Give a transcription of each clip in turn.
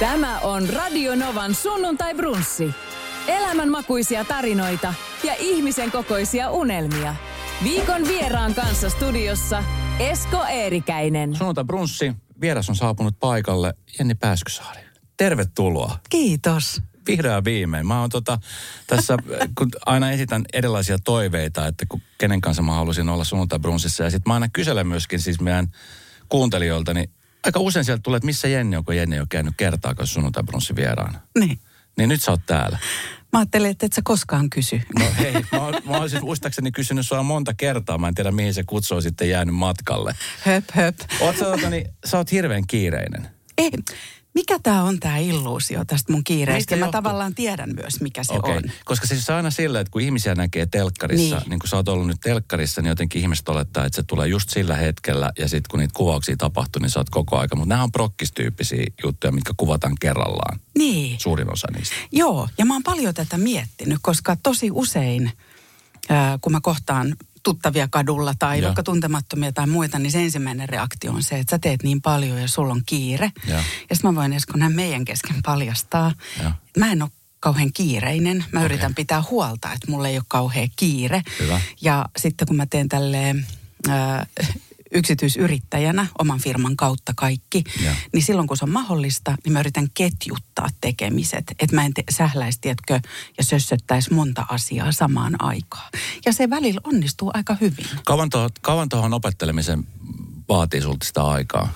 Tämä on Radio Novan sunnuntai brunssi. Elämänmakuisia tarinoita ja ihmisen kokoisia unelmia. Viikon vieraan kanssa studiossa Esko Eerikäinen. Sunnuntai brunssi. Vieras on saapunut paikalle Jenni Pääskysaari. Tervetuloa. Kiitos. Vihreä viimein. Mä oon tota, tässä, kun aina esitän erilaisia toiveita, että kun, kenen kanssa mä haluaisin olla sunnuntai brunssissa. Ja sitten mä aina kyselen myöskin siis meidän kuuntelijoilta, niin aika usein sieltä tulee, että missä Jenni on, kun Jenni ei ole käynyt kertaakaan sunnuntai vieraana. Niin. Niin nyt sä oot täällä. Mä ajattelin, että et sä koskaan kysy. No hei, mä, oon- mä olisin muistaakseni kysynyt sua monta kertaa. Mä en tiedä, mihin se kutsu on sitten jäänyt matkalle. Höp, höp. Oot sä, tota, niin, sä oot hirveän kiireinen. Ei, mikä tämä on tämä illuusio tästä mun kiireestä? Mä tavallaan tiedän myös, mikä se Okei, on. koska siis aina silleen, että kun ihmisiä näkee telkkarissa, niin. Niin. kun sä oot ollut nyt telkkarissa, niin jotenkin ihmiset olettaa, että se tulee just sillä hetkellä, ja sitten kun niitä kuvauksia tapahtuu, niin sä oot koko aika. Mutta nämä on prokkistyyppisiä juttuja, mitkä kuvataan kerrallaan, Niin. suurin osa niistä. Joo, ja mä oon paljon tätä miettinyt, koska tosi usein, ää, kun mä kohtaan tuttavia kadulla tai Joo. vaikka tuntemattomia tai muita, niin se ensimmäinen reaktio on se, että sä teet niin paljon ja sulla on kiire. Joo. Ja sitten mä voin Esko näin meidän kesken paljastaa. Joo. Mä en ole kauhean kiireinen. Mä okay. yritän pitää huolta, että mulla ei ole kauhean kiire. Hyvä. Ja sitten kun mä teen tälleen ää, yksityisyrittäjänä oman firman kautta kaikki, Joo. niin silloin kun se on mahdollista, niin mä yritän ketjuttaa tekemiset. Että mä en te- sähläisi, tiedätkö, ja sössöttäisi monta asiaa samaan aikaan. Ja se välillä onnistuu aika hyvin. Kauan, tuohon, kauan tuohon opettelemisen vaatii sulta sitä aikaa?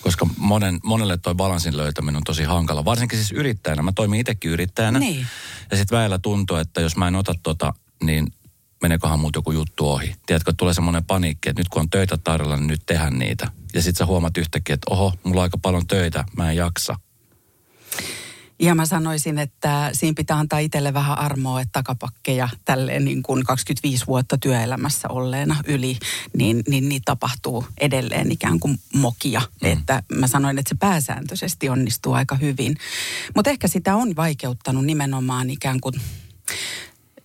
Koska monen, monelle toi balanssin löytäminen on tosi hankala. Varsinkin siis yrittäjänä. Mä toimin itsekin yrittäjänä. Niin. Ja sitten väillä tuntuu, että jos mä en ota tota, niin meneekohan muut joku juttu ohi. Tiedätkö, että tulee semmoinen paniikki, että nyt kun on töitä tarjolla, niin nyt tehdään niitä. Ja sitten sä huomaat yhtäkkiä, että oho, mulla on aika paljon töitä, mä en jaksa. Ja mä sanoisin, että siinä pitää antaa itselle vähän armoa, että takapakkeja tälleen niin kuin 25 vuotta työelämässä olleena yli, niin, niin niitä tapahtuu edelleen ikään kuin mokia. Mm. Että mä sanoin, että se pääsääntöisesti onnistuu aika hyvin. Mutta ehkä sitä on vaikeuttanut nimenomaan ikään kuin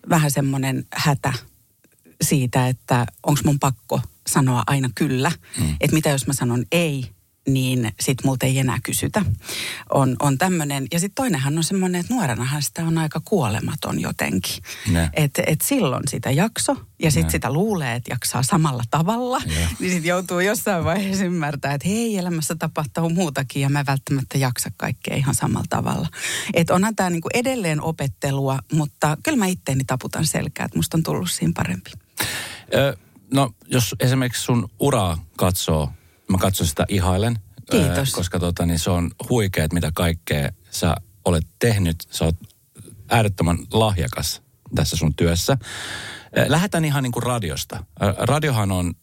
vähän semmoinen hätä siitä, että onko mun pakko sanoa aina kyllä. Mm. Että mitä jos mä sanon ei, niin sit multa ei enää kysytä. On, on tämmöinen. Ja sitten toinenhan on semmoinen, että nuorenahan sitä on aika kuolematon jotenkin. Että et silloin sitä jakso ja sitten sitä luulee, että jaksaa samalla tavalla. Joo. Niin sitten joutuu jossain vaiheessa ymmärtää, että hei, elämässä tapahtuu muutakin ja mä välttämättä jaksa kaikkea ihan samalla tavalla. Että onhan tämä niinku edelleen opettelua, mutta kyllä mä itteeni taputan selkää, että musta on tullut siinä parempi. Ö, no, jos esimerkiksi sun uraa katsoo, mä katson sitä ihailen. Kiitos. koska tota, niin se on huikea, että mitä kaikkea sä olet tehnyt. Sä oot äärettömän lahjakas tässä sun työssä. Ö, Lähdetään ihan niin kuin radiosta. Ö, Radiohan on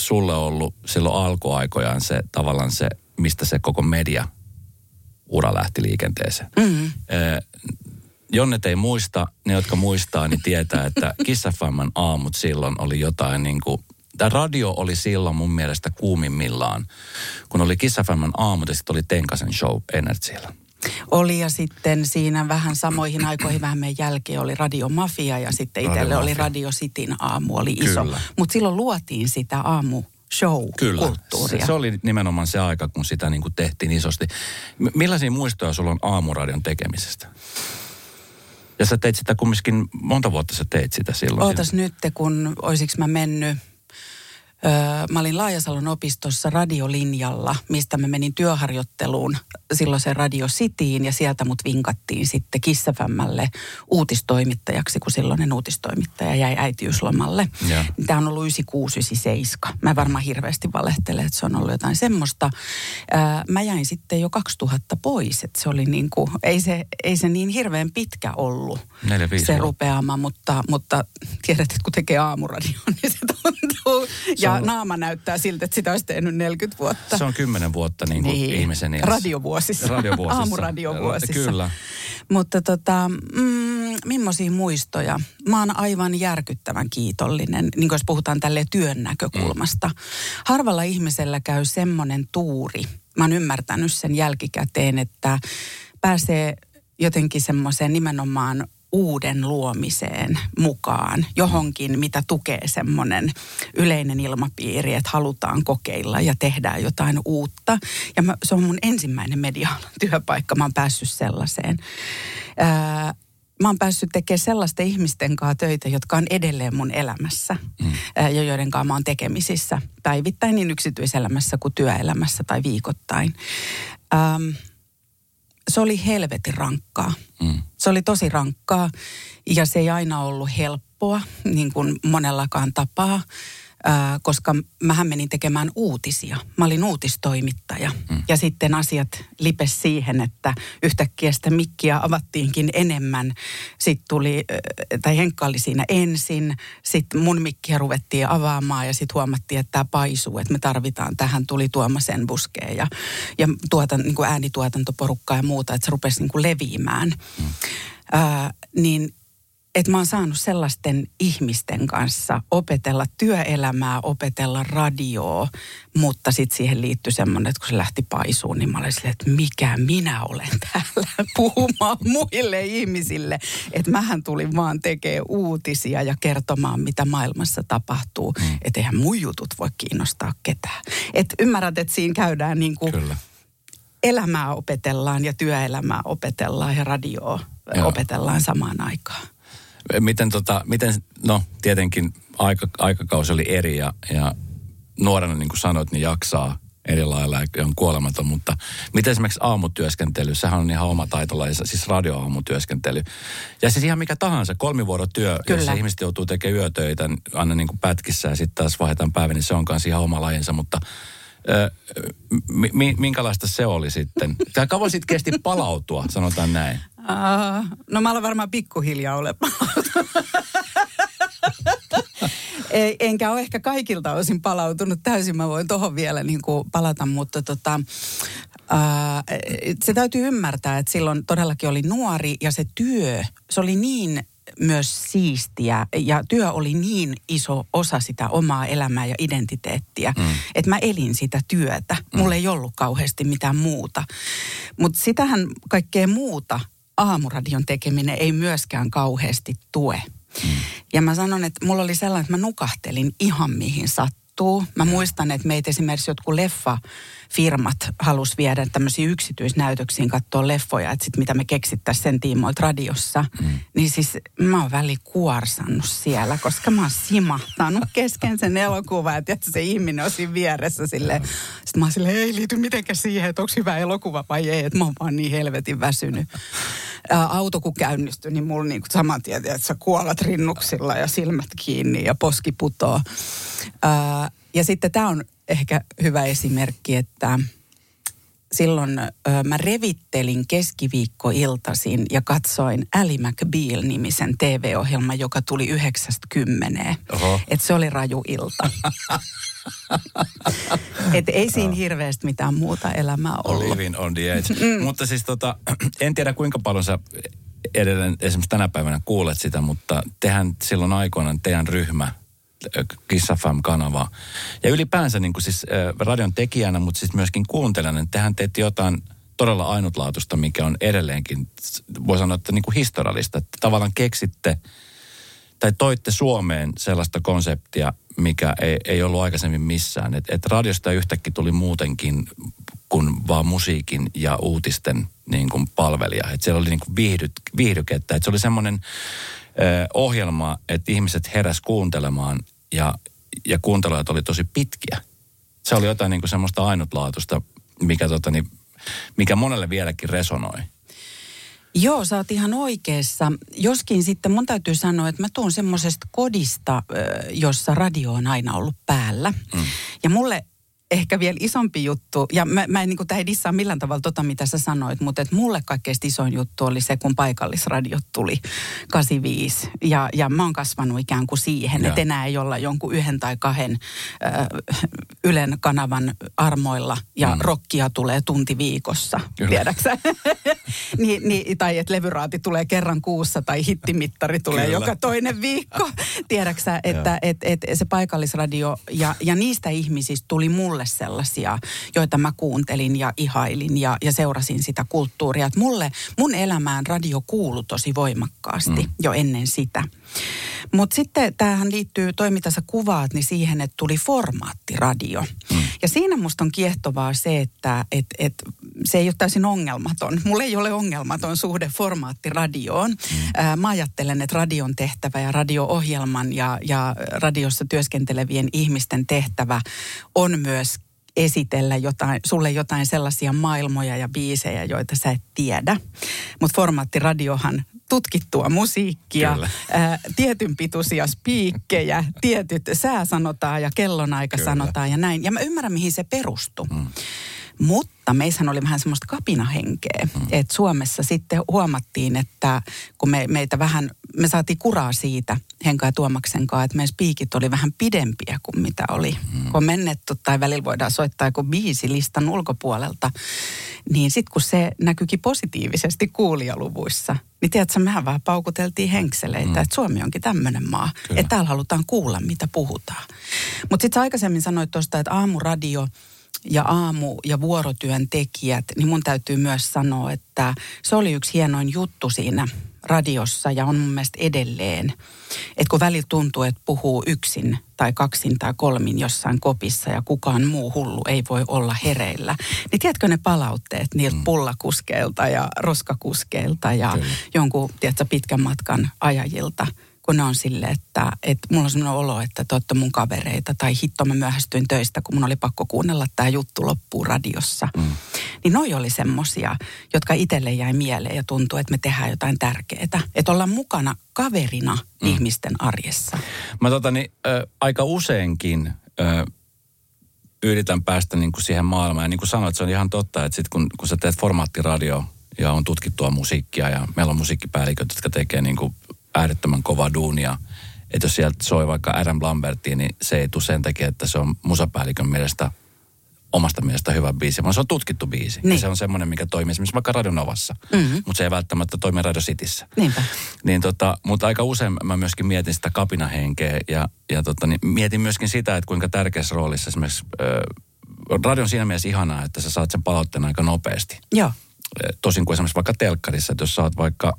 sulle ollut silloin alkuaikojaan se tavallaan se, mistä se koko media ura lähti liikenteeseen. Mm. Jonnet ei muista, ne jotka muistaa, niin tietää, että Kiss FM:n aamut silloin oli jotain niin kuin, tämä radio oli silloin mun mielestä kuumimmillaan, kun oli Kiss FM:n aamut ja sitten oli Tenkasen show Energyllä. Oli ja sitten siinä vähän samoihin aikoihin vähän meidän jälkeen oli Radio Mafia ja sitten itselle Radio oli Mafia. Radio Cityn aamu oli iso. Mutta silloin luotiin sitä aamu show-kulttuuria. Se, se oli nimenomaan se aika, kun sitä niin kuin tehtiin isosti. M- millaisia muistoja sulla on aamuradion tekemisestä? Ja sä teit sitä kumminkin, monta vuotta sä teit sitä silloin. Ootas nyt, kun oisiks mä mennyt, öö, mä olin Laajasalon opistossa radiolinjalla, mistä mä menin työharjoitteluun silloiseen Radio Cityin ja sieltä mut vinkattiin sitten Kissafämmälle uutistoimittajaksi, kun silloinen uutistoimittaja jäi äitiyslomalle. Joo. Tämä on ollut 96-97. Mä varmaan hirveästi valehtele, että se on ollut jotain semmoista. Mä jäin sitten jo 2000 pois, että se oli niin kuin, ei se, ei se niin hirveän pitkä ollut Neljä, viisi se vuotta. rupeama, mutta, mutta tiedät, että kun tekee aamuradioon, niin se tuntuu. Se Ja on- naama näyttää siltä, että sitä olisi tehnyt 40 vuotta. Se on kymmenen vuotta niin kuin niin. ihmisen iässä. Radiovuosissa. Radiovuosissa. Aamuradiovuosissa. Kyllä. Mutta tota, mm, millaisia muistoja? Mä oon aivan järkyttävän kiitollinen, niin kuin jos puhutaan tälle työn näkökulmasta. Mm. Harvalla ihmisellä käy semmoinen tuuri. Mä oon ymmärtänyt sen jälkikäteen, että pääsee jotenkin semmoiseen nimenomaan uuden luomiseen mukaan, johonkin, mitä tukee semmoinen yleinen ilmapiiri, että halutaan kokeilla ja tehdään jotain uutta. Ja mä, se on mun ensimmäinen media työpaikka, mä oon päässyt sellaiseen. Ää, mä oon päässyt tekemään sellaisten ihmisten kanssa töitä, jotka on edelleen mun elämässä mm. ja joiden kanssa mä oon tekemisissä päivittäin niin yksityiselämässä kuin työelämässä tai viikoittain. Ähm, se oli helvetin rankkaa. Mm. Se oli tosi rankkaa ja se ei aina ollut helppoa, niin kuin monellakaan tapaa koska mähän menin tekemään uutisia. Mä olin uutistoimittaja. Mm. Ja sitten asiat lipes siihen, että yhtäkkiä sitä mikkiä avattiinkin enemmän. Sitten tuli, tai Henkka oli siinä ensin. Sitten mun mikkiä ruvettiin avaamaan ja sitten huomattiin, että tämä paisuu, että me tarvitaan tähän. Tuli Tuomas buskeen ja, ja tuotan, niin kuin äänituotantoporukkaa ja muuta, että se rupesi niin kuin leviämään. Mm. Ää, niin että mä oon saanut sellaisten ihmisten kanssa opetella työelämää, opetella radioa, mutta sitten siihen liittyi semmoinen, että kun se lähti paisuun, niin mä olin silleen, että mikä minä olen täällä puhumaan muille ihmisille. Että mähän tulin vaan tekemään uutisia ja kertomaan, mitä maailmassa tapahtuu. Mm. Että eihän mun jutut voi kiinnostaa ketään. Että ymmärrät, että siinä käydään niin kuin... Kyllä elämää opetellaan ja työelämää opetellaan ja radioa Joo. opetellaan samaan aikaan miten, tota, miten no tietenkin aika, aikakausi oli eri ja, ja nuorena niin kuin sanoit, niin jaksaa eri lailla ja on kuolematon, mutta miten esimerkiksi aamutyöskentely, sehän on ihan oma taitolaisa, siis radioaamutyöskentely. Ja siis ihan mikä tahansa, kolmivuorotyö, Kyllä. jos ihmiset joutuu tekemään yötöitä aina niin kuin pätkissä ja sitten taas vaihdetaan päivä, niin se on kanssa ihan oma lajinsa, mutta mi, minkälaista se oli sitten? Tämä kauan sitten kesti palautua, sanotaan näin. Uh, no mä olen varmaan pikkuhiljaa ole Enkä ole ehkä kaikilta osin palautunut täysin. Mä voin tuohon vielä niin kuin palata, mutta tota, uh, se täytyy ymmärtää, että silloin todellakin oli nuori ja se työ, se oli niin myös siistiä ja työ oli niin iso osa sitä omaa elämää ja identiteettiä, mm. että mä elin sitä työtä. Mulla mm. ei ollut kauheasti mitään muuta. Mutta sitähän kaikkea muuta aamuradion tekeminen ei myöskään kauheasti tue. Mm. Ja mä sanon, että mulla oli sellainen, että mä nukahtelin ihan mihin sattuu. Mä muistan, että meitä esimerkiksi jotkut leffa firmat halus viedä tämmöisiin yksityisnäytöksiin katsoa leffoja, että sit mitä me keksittäisiin sen tiimoilta radiossa. Mm. Niin siis mä oon väli kuorsannut siellä, koska mä oon simahtanut kesken sen elokuvan, että se ihminen on siinä vieressä silleen. Sitten mä oon silleen, ei liity mitenkään siihen, että onko hyvä elokuva vai ei, että mä oon vaan niin helvetin väsynyt. Ää, auto kun käynnistyi, niin mulla niinku saman tien, että sä kuolat rinnuksilla ja silmät kiinni ja poski putoo. Ää, ja sitten tämä on ehkä hyvä esimerkki, että silloin ö, mä revittelin keskiviikkoiltaisin ja katsoin Ali McBeal-nimisen TV-ohjelman, joka tuli 90. Että se oli raju ilta. Et ei siinä hirveästi mitään muuta elämää ollut. Living on the edge. Mm. Mutta siis tota, en tiedä kuinka paljon sä edelleen esimerkiksi tänä päivänä kuulet sitä, mutta tehän silloin aikoinaan teidän ryhmä – Kiss FM-kanavaa. Ja ylipäänsä niin kuin siis radion tekijänä, mutta siis myöskin kuuntelijana, niin tehän teette jotain todella ainutlaatuista, mikä on edelleenkin, voi sanoa, että niin kuin historiallista. Että tavallaan keksitte tai toitte Suomeen sellaista konseptia, mikä ei, ei ollut aikaisemmin missään. Että et radiosta yhtäkkiä tuli muutenkin kuin vaan musiikin ja uutisten niin kuin palvelija. Että siellä oli niin kuin viihdyt, viihdykettä. Että se oli semmoinen ohjelma, että ihmiset heräs kuuntelemaan ja, ja kuuntelujat oli tosi pitkiä. Se oli jotain niin kuin semmoista ainutlaatuista, mikä, tota, niin, mikä monelle vieläkin resonoi. Joo, sä oot ihan oikeassa. Joskin sitten mun täytyy sanoa, että mä tuun semmoisesta kodista, jossa radio on aina ollut päällä. Mm. Ja mulle ehkä vielä isompi juttu, ja mä, mä en niin kuin, tämä ei dissaa millään tavalla tota, mitä sä sanoit, mutta et mulle kaikkein isoin juttu oli se, kun paikallisradiot tuli 85. Ja, ja mä oon kasvanut ikään kuin siihen, että enää ei olla jonkun yhden tai kahden äh, Ylen kanavan armoilla, ja mm. rokkia tulee tunti viikossa, tiedäksä? ni, ni, tai että levyraati tulee kerran kuussa, tai hittimittari tulee Kyllä. joka toinen viikko, tiedäksä? Että et, et, se paikallisradio, ja, ja niistä ihmisistä tuli mulle mulle sellaisia, joita mä kuuntelin ja ihailin ja, ja seurasin sitä kulttuuria. Että mulle, mun elämään radio kuulu tosi voimakkaasti mm. jo ennen sitä. Mutta sitten tämähän liittyy, toi mitä sä kuvaat, niin siihen, että tuli formaattiradio. Mm. Ja siinä musta on kiehtovaa se, että et, et, se ei ole täysin ongelmaton. Mulla ei ole ongelmaton suhde formaattiradioon. Mm. Mä ajattelen, että radion tehtävä ja radio-ohjelman ja, ja radiossa työskentelevien ihmisten tehtävä on myös esitellä jotain, sulle jotain sellaisia maailmoja ja biisejä, joita sä et tiedä. Mutta formaattiradiohan tutkittua musiikkia, ää, tietyn pituisia spiikkejä, tietyt sää sanotaan ja kellonaika Kyllä. sanotaan ja näin. Ja mä ymmärrän, mihin se perustuu. Mm. Mutta meissähän oli vähän semmoista kapinahenkeä, mm. että Suomessa sitten huomattiin, että kun me, meitä vähän, me saatiin kuraa siitä Henka ja Tuomaksen kanssa, että meidän spiikit oli vähän pidempiä kuin mitä oli. Mm. Kun on mennetty tai välillä voidaan soittaa joku biisi listan ulkopuolelta, niin sitten kun se näkyykin positiivisesti kuulijaluvuissa, niin tiedätkö, mehän vähän paukuteltiin henkseleitä, mm. että Suomi onkin tämmöinen maa, Kyllä. että täällä halutaan kuulla, mitä puhutaan. Mutta sitten aikaisemmin sanoit tuosta, että aamuradio – ja aamu- ja vuorotyön tekijät, niin mun täytyy myös sanoa, että se oli yksi hienoin juttu siinä radiossa ja on mun mielestä edelleen. Että kun välillä tuntuu, että puhuu yksin tai kaksin tai kolmin jossain kopissa ja kukaan muu hullu ei voi olla hereillä. Niin tiedätkö ne palautteet niiltä mm. pullakuskeilta ja roskakuskeilta ja Kyllä. jonkun, tiedätkö, pitkän matkan ajajilta – kun ne on sille, että, että mulla on sellainen olo, että te olette mun kavereita tai hitto mä myöhästyin töistä, kun mun oli pakko kuunnella tämä juttu loppuu radiossa. Mm. Niin noi oli semmosia, jotka itselle jäi mieleen ja tuntuu, että me tehdään jotain tärkeää. Että ollaan mukana kaverina mm. ihmisten arjessa. Mä totani, äh, aika useinkin äh, yritän päästä niin kuin siihen maailmaan. Ja niin kuin sanoit, se on ihan totta, että sit kun, kun sä teet formaattiradio ja on tutkittua musiikkia ja meillä on musiikkipäälliköt, jotka tekee niin kuin äärettömän kova duunia. Että jos sieltä soi vaikka Adam Lambertia, niin se ei tule sen takia, että se on musapäällikön mielestä omasta mielestä hyvä biisi, vaan se on tutkittu biisi. Niin. Ja se on semmoinen, mikä toimii esimerkiksi vaikka Radionovassa, mm-hmm. mutta se ei välttämättä toimi Radio Cityssä. Niinpä. Niin tota, mutta aika usein mä myöskin mietin sitä kapinahenkeä ja, ja tota, niin mietin myöskin sitä, että kuinka tärkeässä roolissa esimerkiksi äh, radio on siinä mielessä ihanaa, että sä saat sen palautteen aika nopeasti. Joo. Tosin kuin esimerkiksi vaikka telkkarissa, että jos sä oot vaikka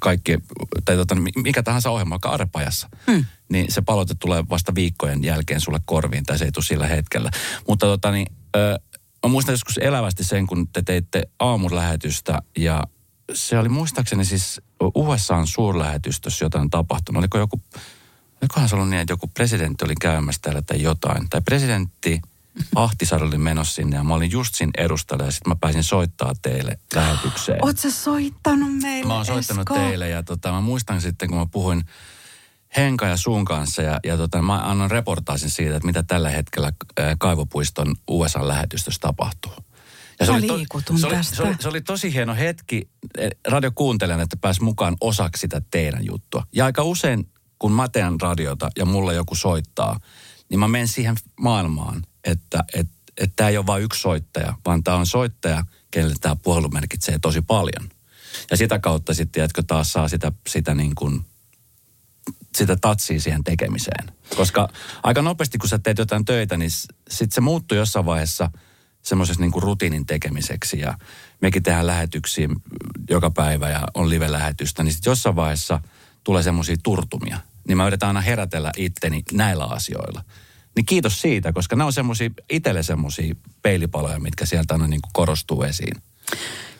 kaikki, tai tota, mikä tahansa ohjelma, vaikka arpajassa, hmm. niin se palaute tulee vasta viikkojen jälkeen sulle korviin, tai se ei tule sillä hetkellä. Mutta tota, niin, ö, mä muistan joskus elävästi sen, kun te teitte aamulähetystä, ja se oli muistaakseni siis USAn suurlähetystössä jotain tapahtunut. Oliko joku, olikohan se ollut niin, että joku presidentti oli käymässä täällä tai jotain, tai presidentti – Ahtisaari oli menossa sinne ja mä olin just siinä edustalla ja sitten mä pääsin soittaa teille lähetykseen. Oot sä soittanut meille, Mä oon soittanut Esko? teille ja tota, mä muistan sitten, kun mä puhuin Henka ja sun kanssa ja, ja tota, mä annan reportaasin siitä, että mitä tällä hetkellä Kaivopuiston USA-lähetystössä tapahtuu. Ja se, oli to, se, oli, se, oli, se oli tosi hieno hetki eh, radiokuuntelijan, että pääsi mukaan osaksi sitä teidän juttua. Ja aika usein, kun mä teen radiota ja mulla joku soittaa, niin mä menen siihen maailmaan että et, et tämä ei ole vain yksi soittaja, vaan tämä on soittaja, kenelle tämä puhelu merkitsee tosi paljon. Ja sitä kautta sitten, että taas saa sitä, sitä niin kuin, sitä tatsia siihen tekemiseen. Koska aika nopeasti, kun sä teet jotain töitä, niin sitten se muuttuu jossain vaiheessa semmoisessa niin kuin rutiinin tekemiseksi. Ja mekin tehdään lähetyksiä joka päivä ja on live-lähetystä, niin sitten jossain vaiheessa tulee semmoisia turtumia. Niin mä yritän aina herätellä itteni näillä asioilla. Niin kiitos siitä, koska nämä on semmoisia, itselle semmoisia peilipaloja, mitkä sieltä aina niin kuin korostuu esiin.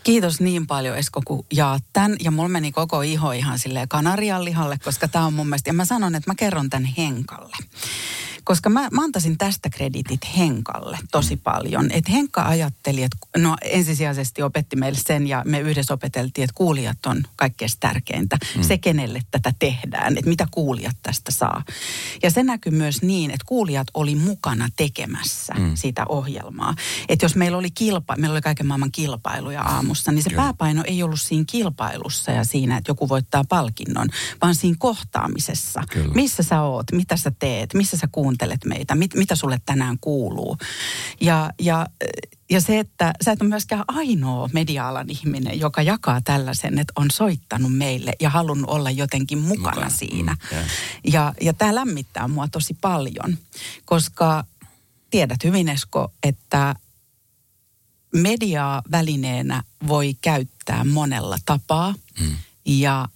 Kiitos niin paljon Esko, kun jaat tämän. Ja mulla meni koko iho ihan silleen kanarian lihalle, koska tämä on mun mielestä... Ja mä sanon, että mä kerron tämän Henkalle. Koska mä, mä antaisin tästä kreditit Henkalle tosi paljon. Että Henkka ajatteli, että no ensisijaisesti opetti meille sen ja me yhdessä opeteltiin, että kuulijat on kaikkein tärkeintä. Mm. Se, kenelle tätä tehdään, että mitä kuulijat tästä saa. Ja se näkyy myös niin, että kuulijat oli mukana tekemässä mm. sitä ohjelmaa. Että jos meillä oli kilpa, meillä oli kaiken maailman kilpailuja aamussa, niin se Kyllä. pääpaino ei ollut siinä kilpailussa ja siinä, että joku voittaa palkinnon, vaan siinä kohtaamisessa. Kyllä. Missä sä oot, mitä sä teet, missä sä kuuntelet kuuntelet meitä, mit, mitä sulle tänään kuuluu. Ja, ja, ja se, että sä et ole myöskään ainoa media-alan ihminen, joka jakaa tällaisen, että on soittanut meille ja halunnut olla jotenkin mukana Mukaan. siinä. Mm, yeah. Ja, ja tämä lämmittää mua tosi paljon, koska tiedät hyvin Esko, että mediaa välineenä voi käyttää monella tapaa. Hmm. Ja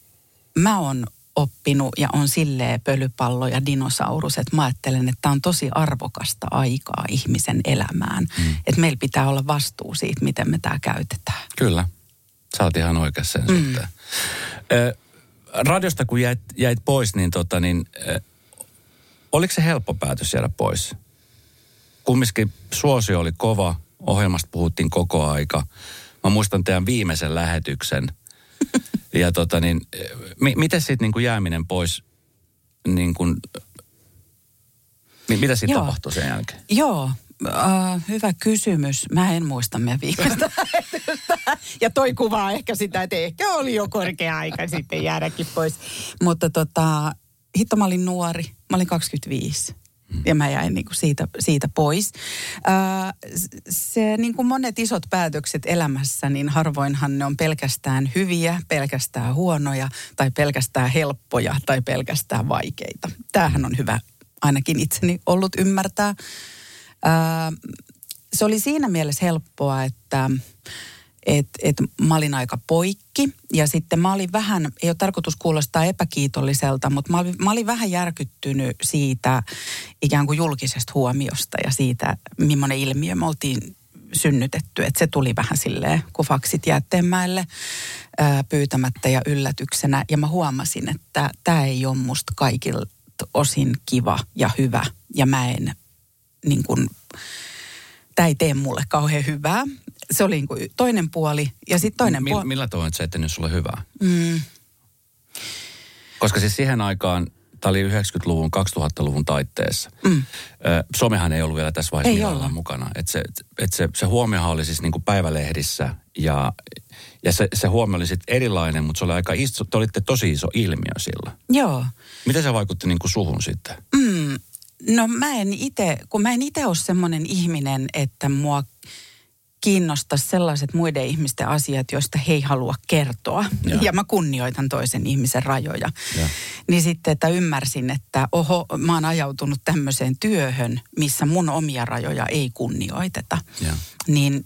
mä oon oppinut ja on silleen pölypallo ja dinosaurus, että mä ajattelen, että tämä on tosi arvokasta aikaa ihmisen elämään. Hmm. Että meillä pitää olla vastuu siitä, miten me tämä käytetään. Kyllä. Sä oot ihan oikeassa sen mm. suhteen. Ö, radiosta kun jäit, jäit pois, niin, tota, niin ö, oliko se helppo päätös jäädä pois? Kumminkin suosio oli kova, ohjelmasta puhuttiin koko aika. Mä muistan teidän viimeisen lähetyksen. ja tota niin, mi- miten sitten niin jääminen pois, niin kuin, mitä sitten tapahtui sen jälkeen? Joo, Uh, hyvä kysymys. Mä en muista meidän viimeistä Ja toi kuvaa ehkä sitä, että ehkä oli jo korkea aika sitten jäädäkin pois. Mutta tota, hitto mä olin nuori. Mä olin 25. Hmm. Ja mä jäin niin kuin siitä, siitä pois. Uh, se niin kuin monet isot päätökset elämässä, niin harvoinhan ne on pelkästään hyviä, pelkästään huonoja, tai pelkästään helppoja, tai pelkästään vaikeita. Tämähän on hyvä ainakin itseni ollut ymmärtää se oli siinä mielessä helppoa, että et, et mä olin aika poikki ja sitten mä olin vähän, ei ole tarkoitus kuulostaa epäkiitolliselta, mutta mä olin, mä olin vähän järkyttynyt siitä ikään kuin julkisesta huomiosta ja siitä, millainen ilmiö me oltiin synnytetty. Että se tuli vähän silleen kufaksit jätteenmäelle ää, pyytämättä ja yllätyksenä. Ja mä huomasin, että tämä ei ole musta kaikilta osin kiva ja hyvä. Ja mä en niin kuin, tämä ei tee mulle kauhean hyvää. Se oli niin kuin toinen puoli. Ja sitten toinen puoli... Millä tavoin se ei tehnyt sulle hyvää? Mm. Koska siis siihen aikaan, tämä oli 90-luvun, 2000-luvun taitteessa. Mm. Somehan ei ollut vielä tässä vaiheessa millään mukana. Et se, et se, se huomiohan oli siis niin kuin päivälehdissä ja, ja se, se huomio oli sitten erilainen, mutta se oli aika iso, te olitte tosi iso ilmiö sillä. Joo. Miten se vaikutti niin kuin suhun sitten? Mm. No mä en itse, kun mä en itse ole semmoinen ihminen, että mua kiinnostaa sellaiset muiden ihmisten asiat, joista he ei halua kertoa. Ja, ja mä kunnioitan toisen ihmisen rajoja. Ja. Niin sitten, että ymmärsin, että oho, mä oon ajautunut tämmöiseen työhön, missä mun omia rajoja ei kunnioiteta. Ja, niin,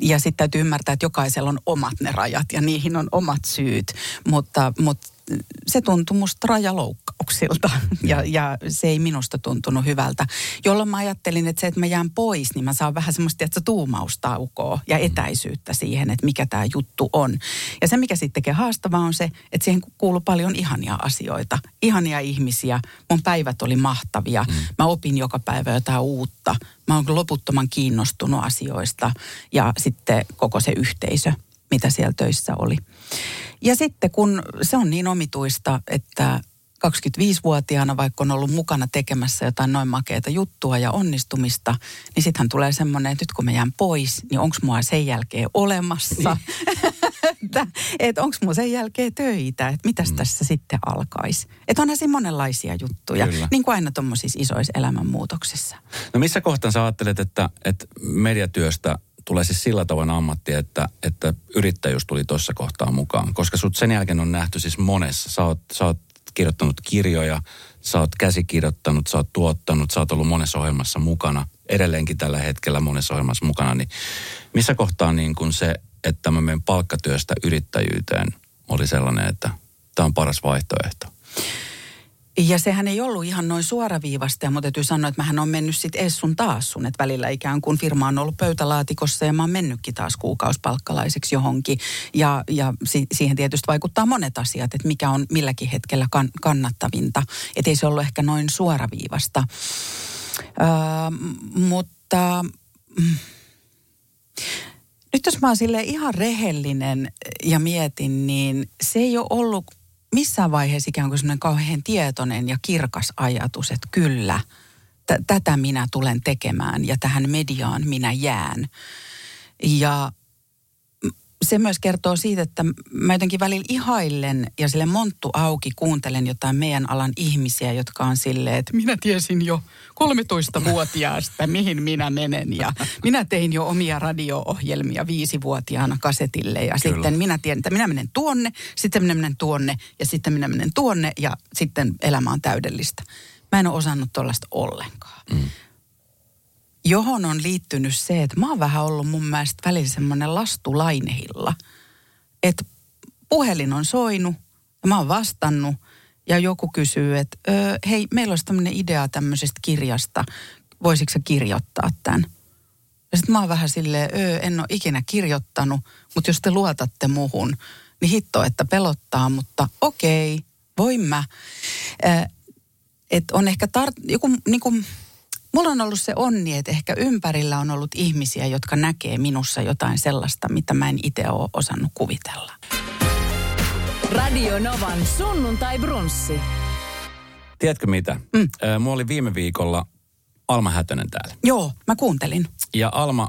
ja sitten täytyy ymmärtää, että jokaisella on omat ne rajat ja niihin on omat syyt. Mutta, mutta se tuntui musta rajaloukkauksilta ja, ja se ei minusta tuntunut hyvältä. Jolloin mä ajattelin, että se, että mä jään pois, niin mä saan vähän semmoista että tuumaustaukoa ja mm. etäisyyttä siihen, että mikä tämä juttu on. Ja se, mikä sitten tekee haastavaa, on se, että siihen kuuluu paljon ihania asioita, ihania ihmisiä. Mun päivät oli mahtavia. Mm. Mä opin joka päivä jotain uutta. Mä oon loputtoman kiinnostunut asioista ja sitten koko se yhteisö, mitä siellä töissä oli. Ja sitten kun se on niin omituista, että 25-vuotiaana, vaikka on ollut mukana tekemässä jotain noin makeita juttua ja onnistumista, niin sittenhän tulee semmoinen, että nyt kun mä jään pois, niin onko mua sen jälkeen olemassa? että et onko mua sen jälkeen töitä, että mitäs mm. tässä sitten alkaisi. Että onhan siinä monenlaisia juttuja, Kyllä. niin kuin aina tuommoisissa isoissa elämänmuutoksissa. No missä kohtaa sä ajattelet, että, että mediatyöstä tulee siis sillä tavoin ammatti, että, että yrittäjyys tuli tuossa kohtaa mukaan. Koska sut sen jälkeen on nähty siis monessa. Sä oot, sä oot kirjoittanut kirjoja, sä oot käsikirjoittanut, sä oot tuottanut, sä oot ollut monessa ohjelmassa mukana. Edelleenkin tällä hetkellä monessa ohjelmassa mukana. Niin missä kohtaa niin kun se, että mä menen palkkatyöstä yrittäjyyteen, oli sellainen, että tämä on paras vaihtoehto? Ja sehän ei ollut ihan noin suoraviivasta, mutta täytyy sanoa, että mähän on mennyt sitten Essun taas sun, että välillä ikään kuin firma on ollut pöytälaatikossa ja mä oon mennytkin taas kuukausipalkkalaiseksi johonkin. Ja, ja si- siihen tietysti vaikuttaa monet asiat, että mikä on milläkin hetkellä kan- kannattavinta. Että ei se ollut ehkä noin suoraviivasta. Öö, mutta... Mm, nyt jos mä oon sille ihan rehellinen ja mietin, niin se ei ole ollut missään vaiheessa ikään kuin semmoinen kauhean tietoinen ja kirkas ajatus, että kyllä, t- tätä minä tulen tekemään ja tähän mediaan minä jään. Ja se myös kertoo siitä, että mä jotenkin välillä ihaillen ja sille monttu auki kuuntelen jotain meidän alan ihmisiä, jotka on silleen, että minä tiesin jo 13-vuotiaasta, mihin minä menen. Ja minä tein jo omia radio-ohjelmia viisivuotiaana kasetille ja Kyllä. sitten minä tiedän, että minä menen tuonne, sitten minä menen tuonne ja sitten minä menen tuonne ja sitten elämä on täydellistä. Mä en ole osannut tuollaista ollenkaan. Mm. Johon on liittynyt se, että mä oon vähän ollut mun mielestä välillä semmoinen lastulainehilla. Että puhelin on soinut ja mä oon vastannut ja joku kysyy, että hei, meillä olisi tämmöinen idea tämmöisestä kirjasta, voisitko sä kirjoittaa tämän? Ja sitten mä oon vähän silleen, öö, en ole ikinä kirjoittanut, mutta jos te luotatte muhun, niin hitto, että pelottaa, mutta okei, voin mä. että on ehkä tar- joku, niin kuin, mulla on ollut se onni, että ehkä ympärillä on ollut ihmisiä, jotka näkee minussa jotain sellaista, mitä mä en itse ole osannut kuvitella. Radio Novan sunnuntai brunssi. Tiedätkö mitä? Mm. Mulla oli viime viikolla Alma Hätönen täällä. Joo, mä kuuntelin. Ja Alma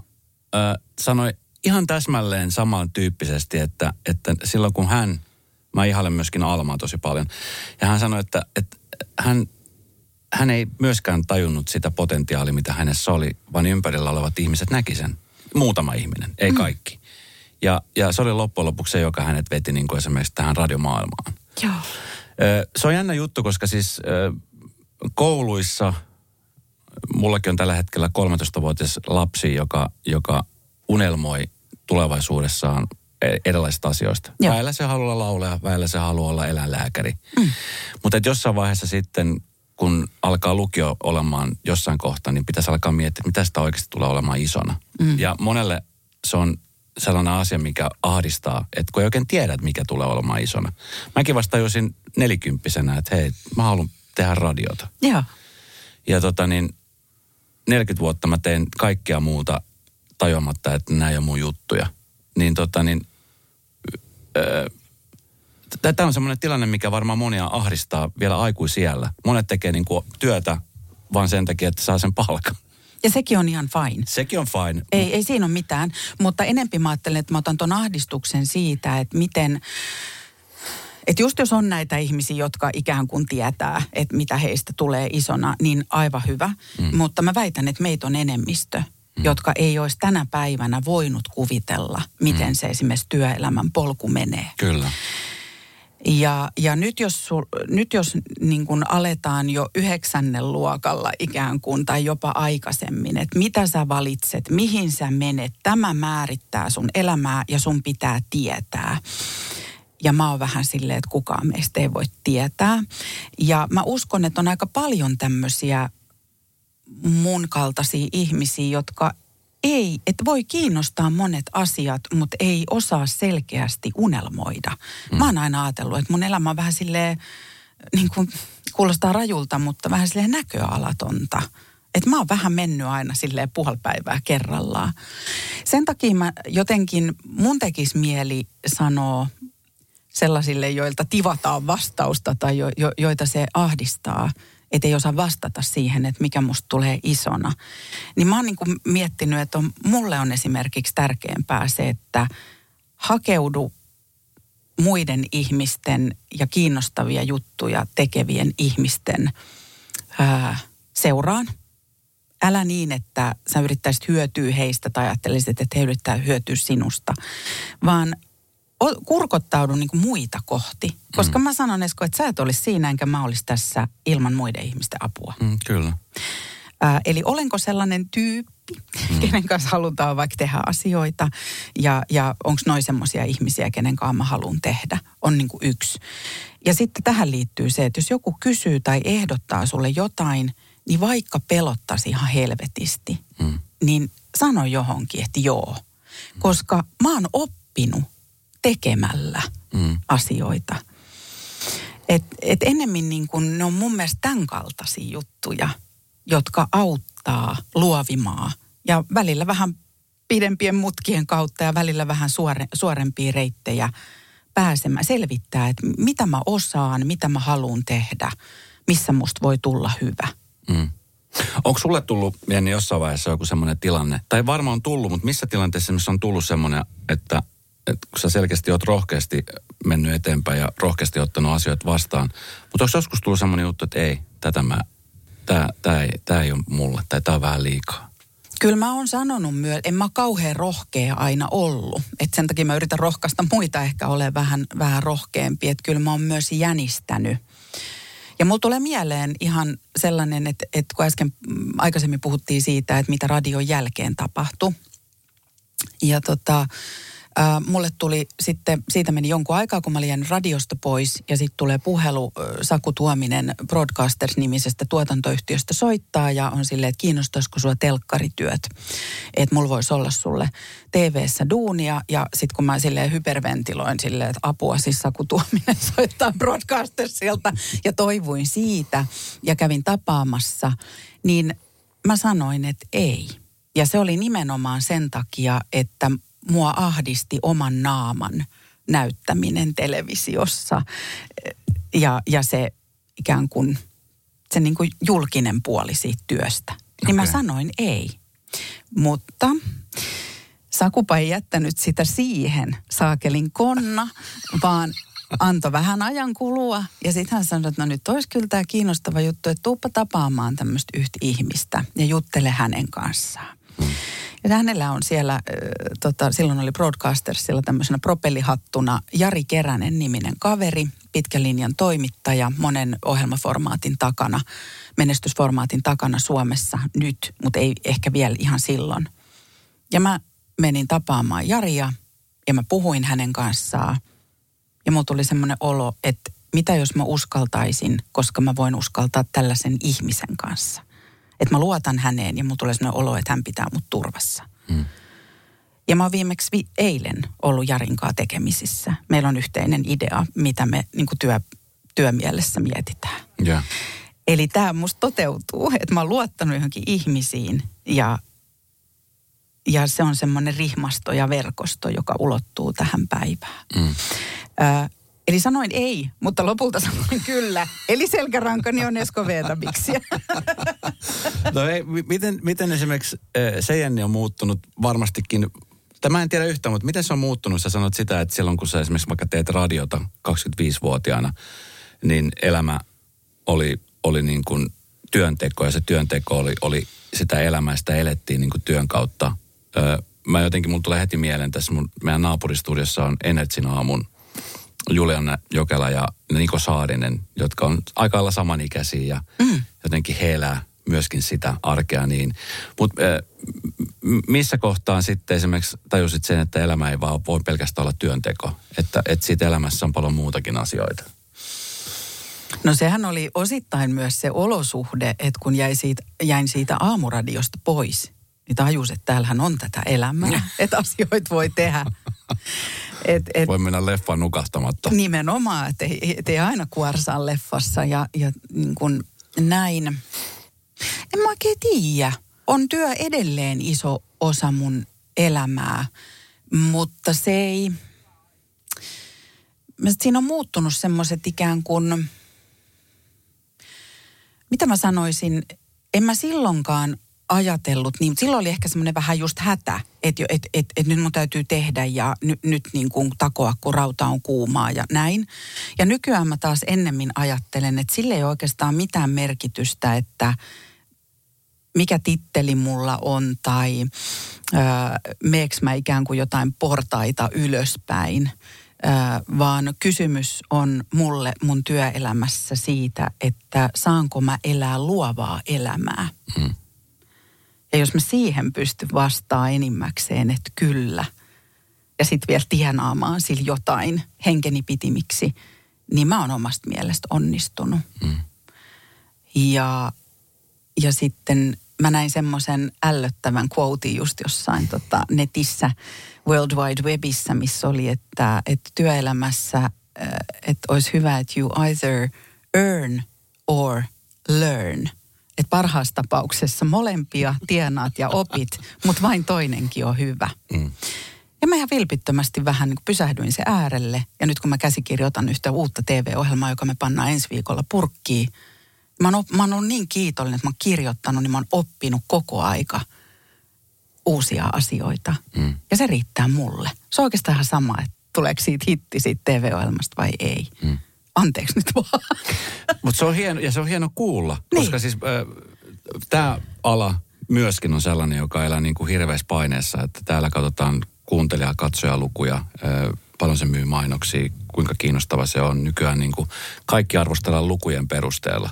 äh, sanoi ihan täsmälleen samantyyppisesti, että, että silloin kun hän, mä ihailen myöskin Almaa tosi paljon, ja hän sanoi, että, että hän, hän ei myöskään tajunnut sitä potentiaalia, mitä hänessä oli, vaan ympärillä olevat ihmiset näki sen. Muutama ihminen, ei mm. kaikki. Ja, ja se oli loppujen lopuksi se, joka hänet veti niin kuin esimerkiksi tähän radiomaailmaan. Joo. Se on jännä juttu, koska siis kouluissa, mullakin on tällä hetkellä 13-vuotias lapsi, joka, joka unelmoi tulevaisuudessaan e, erilaisista asioista. Joo. Väillä se haluaa olla laulaja, väillä se haluaa olla eläinlääkäri. Mm. Mutta jossain vaiheessa sitten, kun alkaa lukio olemaan jossain kohtaa, niin pitäisi alkaa miettiä, mitä sitä oikeasti tulee olemaan isona. Mm. Ja monelle se on sellainen asia, mikä ahdistaa, että kun ei oikein tiedä, että mikä tulee olemaan isona. Mäkin vasta tajusin nelikymppisenä, että hei, mä haluan tehdä radiota. Joo. Ja tota niin, 40 vuotta mä tein kaikkea muuta tajuamatta, että nämä ei ole mun juttuja. Niin tota niin, öö, tämä on semmoinen tilanne, mikä varmaan monia ahdistaa vielä aikuisiellä. Monet tekee niin kuin työtä vaan sen takia, että saa sen palkan. Ja sekin on ihan fine. Sekin on fine. Ei, ei siinä ole mitään, mutta enempi mä ajattelen, että mä otan ton ahdistuksen siitä, että miten... Että just jos on näitä ihmisiä, jotka ikään kuin tietää, että mitä heistä tulee isona, niin aivan hyvä. Mm. Mutta mä väitän, että meitä on enemmistö, mm. jotka ei olisi tänä päivänä voinut kuvitella, miten mm. se esimerkiksi työelämän polku menee. Kyllä. Ja, ja nyt jos, sul, nyt jos niin kuin aletaan jo yhdeksännen luokalla ikään kuin tai jopa aikaisemmin, että mitä sä valitset, mihin sä menet, tämä määrittää sun elämää ja sun pitää tietää. Ja mä oon vähän silleen, että kukaan meistä ei voi tietää. Ja mä uskon, että on aika paljon tämmöisiä mun kaltaisia ihmisiä, jotka ei, että voi kiinnostaa monet asiat, mutta ei osaa selkeästi unelmoida. Mm. Mä oon aina ajatellut, että mun elämä on vähän silleen, niin kuin kuulostaa rajulta, mutta vähän silleen näköalatonta. Että mä oon vähän mennyt aina silleen puolipäivää kerrallaan. Sen takia mä jotenkin, mun tekis mieli sanoa sellaisille, joilta tivataan vastausta tai jo, jo, joita se ahdistaa – että ei osaa vastata siihen, että mikä musta tulee isona. Niin mä oon niin kuin miettinyt, että on, mulle on esimerkiksi tärkeämpää se, että hakeudu muiden ihmisten ja kiinnostavia juttuja tekevien ihmisten ää, seuraan. Älä niin, että sä yrittäisit hyötyä heistä tai ajattelisit, että he yrittää hyötyä sinusta, vaan kurkottaudu niin muita kohti. Koska mm. mä sanon Esko, että sä et olisi siinä enkä mä olisi tässä ilman muiden ihmisten apua. Mm, kyllä. Ää, eli olenko sellainen tyyppi, mm. kenen kanssa halutaan vaikka tehdä asioita ja, ja onko noin semmoisia ihmisiä, kenen kanssa mä haluan tehdä, on niin kuin yksi. Ja sitten tähän liittyy se, että jos joku kysyy tai ehdottaa sulle jotain, niin vaikka pelottaisi ihan helvetisti, mm. niin sano johonkin, että joo. Koska mä oon oppinut tekemällä mm. asioita. Et, et ennemmin niin kun, ne on mun mielestä tämän kaltaisia juttuja, jotka auttaa luovimaa. Ja välillä vähän pidempien mutkien kautta ja välillä vähän suore, suorempia reittejä pääsemään, selvittää, että mitä mä osaan, mitä mä haluan tehdä, missä musta voi tulla hyvä. Mm. Onko sulle tullut, Jenni, jossain vaiheessa joku semmoinen tilanne, tai varmaan on tullut, mutta missä tilanteessa missä on tullut semmoinen, että että kun sä selkeästi oot rohkeasti mennyt eteenpäin ja rohkeasti ottanut asioita vastaan. Mutta onko joskus tullut semmoinen juttu, että ei, tätä mä, tää, tää, ei, tää ei ole mulle, tai tää on vähän liikaa? Kyllä mä oon sanonut myös, en mä kauhean rohkea aina ollut. Et sen takia mä yritän rohkaista muita ehkä ole vähän, vähän rohkeampi. Että kyllä mä oon myös jänistänyt. Ja mulla tulee mieleen ihan sellainen, että, että kun äsken mm, aikaisemmin puhuttiin siitä, että mitä radion jälkeen tapahtui. Ja tota, Äh, mulle tuli sitten, siitä meni jonkun aikaa, kun mä olin radiosta pois ja sitten tulee puhelu äh, Saku Tuominen Broadcasters-nimisestä tuotantoyhtiöstä soittaa ja on silleen, että kiinnostaisiko sua telkkarityöt, että mulla voisi olla sulle TV-ssä duunia ja sitten kun mä silleen hyperventiloin silleen, että apua siis Saku Tuominen soittaa Broadcastersilta ja toivuin siitä ja kävin tapaamassa, niin mä sanoin, että ei. Ja se oli nimenomaan sen takia, että mua ahdisti oman naaman näyttäminen televisiossa ja, ja se ikään kuin se niin kuin julkinen puoli siitä työstä. Okay. Niin mä sanoin ei. Mutta Sakupa ei jättänyt sitä siihen, saakelin konna, vaan antoi vähän ajan kulua. Ja sitten hän sanoi, että no nyt olisi kyllä tämä kiinnostava juttu, että tuuppa tapaamaan tämmöistä yhtä ihmistä ja juttele hänen kanssaan. Hmm. Ja hänellä on siellä, äh, tota, silloin oli Broadcastersilla tämmöisenä propellihattuna Jari Keränen niminen kaveri, pitkän linjan toimittaja, monen ohjelmaformaatin takana, menestysformaatin takana Suomessa nyt, mutta ei ehkä vielä ihan silloin. Ja mä menin tapaamaan Jaria ja mä puhuin hänen kanssaan. Ja mulla tuli semmoinen olo, että mitä jos mä uskaltaisin, koska mä voin uskaltaa tällaisen ihmisen kanssa – että mä luotan häneen ja mulla tulee sellainen olo, että hän pitää mut turvassa. Mm. Ja mä oon viimeksi vi- eilen ollut Jarinkaa tekemisissä. Meillä on yhteinen idea, mitä me niin työ, työmielessä mietitään. Yeah. Eli tämä musta toteutuu, että mä oon luottanut johonkin ihmisiin ja, ja se on semmoinen rihmasto ja verkosto, joka ulottuu tähän päivään. Mm. Ö, Eli sanoin ei, mutta lopulta sanoin kyllä. Eli selkärankani on Esko Veetabiksia. no ei, miten, miten esimerkiksi se Jenni on muuttunut varmastikin, tämä en tiedä yhtään, mutta miten se on muuttunut? Sä sanot sitä, että silloin kun sä esimerkiksi vaikka teet radiota 25-vuotiaana, niin elämä oli, oli niin kuin työnteko ja se työnteko oli, oli sitä elämää, sitä elettiin niin kuin työn kautta. mä jotenkin, mulla tulee heti mieleen tässä mun, meidän naapuristudiossa on Energin aamun Juliana Jokela ja Niko Saarinen, jotka on aika lailla samanikäisiä ja mm. jotenkin he elää myöskin sitä arkea niin. Mutta missä kohtaa sitten esimerkiksi tajusit sen, että elämä ei vaan voi pelkästään olla työnteko, että, että siitä elämässä on paljon muutakin asioita? No sehän oli osittain myös se olosuhde, että kun jäi siitä, jäin siitä aamuradiosta pois, niin tajus, että täällähän on tätä elämää, että asioita voi tehdä. Et, et, Voi mennä leffan nukahtamatta. Nimenomaan, että ei, et ei aina kuorsaa leffassa ja, ja niin kuin näin. En mä oikein tiedä. On työ edelleen iso osa mun elämää, mutta se ei... Siinä on muuttunut semmoiset ikään kuin... Mitä mä sanoisin? En mä silloinkaan ajatellut, niin silloin oli ehkä semmoinen vähän just hätä, että et, et, et nyt mun täytyy tehdä ja ny, nyt niin kuin takoa, kun rauta on kuumaa ja näin. Ja nykyään mä taas ennemmin ajattelen, että sille ei oikeastaan mitään merkitystä, että mikä titteli mulla on tai äh, meeks mä ikään kuin jotain portaita ylöspäin, äh, vaan kysymys on mulle mun työelämässä siitä, että saanko mä elää luovaa elämää. Hmm ja jos mä siihen pystyn vastaa enimmäkseen, että kyllä, ja sitten vielä tienaamaan sillä jotain henkeni pitimiksi, niin mä oon omasta mielestä onnistunut. Mm. Ja, ja sitten mä näin semmoisen ällöttävän quotein just jossain tota, netissä World Wide Webissa, missä oli, että, että työelämässä, äh, että olisi hyvä, että you either earn or learn – että parhaassa tapauksessa molempia tienaat ja opit, mutta vain toinenkin on hyvä. Mm. Ja mä ihan vilpittömästi vähän niin pysähdyin se äärelle. Ja nyt kun mä käsikirjoitan yhtä uutta TV-ohjelmaa, joka me pannaan ensi viikolla purkkiin, mä oon, mä oon ollut niin kiitollinen, että mä oon kirjoittanut, niin mä oon oppinut koko aika uusia asioita. Mm. Ja se riittää mulle. Se on oikeastaan ihan sama, että tuleeko siitä hitti siitä TV-ohjelmasta vai ei. Mm anteeksi nyt vaan. Mutta se on hieno, ja se on hieno kuulla, niin. koska siis äh, tämä ala myöskin on sellainen, joka elää niin kuin hirveässä paineessa, että täällä katsotaan kuuntelija katsojalukuja, äh, paljon se myy mainoksia, kuinka kiinnostava se on. Nykyään niin kuin kaikki arvostellaan lukujen perusteella.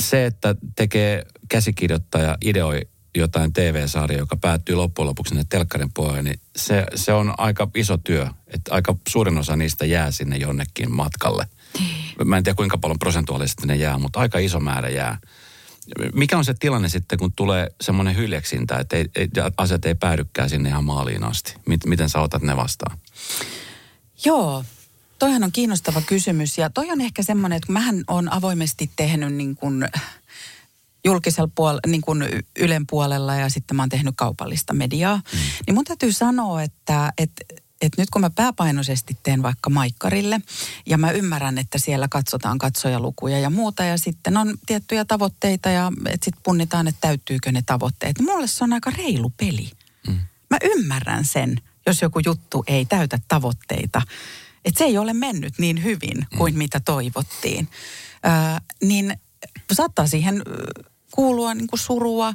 Se, että tekee käsikirjoittaja, ideoi jotain TV-sarjaa, joka päättyy loppujen lopuksi sinne telkkarin puolelle, niin se, se on aika iso työ. Että aika suurin osa niistä jää sinne jonnekin matkalle. Niin. Mä en tiedä kuinka paljon prosentuaalisesti ne jää, mutta aika iso määrä jää. Mikä on se tilanne sitten, kun tulee semmoinen hyljeksintä, että ei, ei, asiat ei päädykään sinne ihan maaliin asti? Miten sä otat ne vastaan? Joo, toihan on kiinnostava kysymys ja toi on ehkä semmoinen, että mähän on avoimesti tehnyt niin kuin julkisella puolella, niin kuin Ylen puolella ja sitten mä oon tehnyt kaupallista mediaa, mm. niin mun täytyy sanoa, että, että että nyt kun mä pääpainoisesti teen vaikka Maikkarille ja mä ymmärrän, että siellä katsotaan katsojalukuja ja muuta ja sitten on tiettyjä tavoitteita ja että sitten punnitaan, että täyttyykö ne tavoitteet. Mulle se on aika reilu peli. Mm. Mä ymmärrän sen, jos joku juttu ei täytä tavoitteita. Että se ei ole mennyt niin hyvin kuin mm. mitä toivottiin. Ö, niin saattaa siihen kuulua niin kuin surua,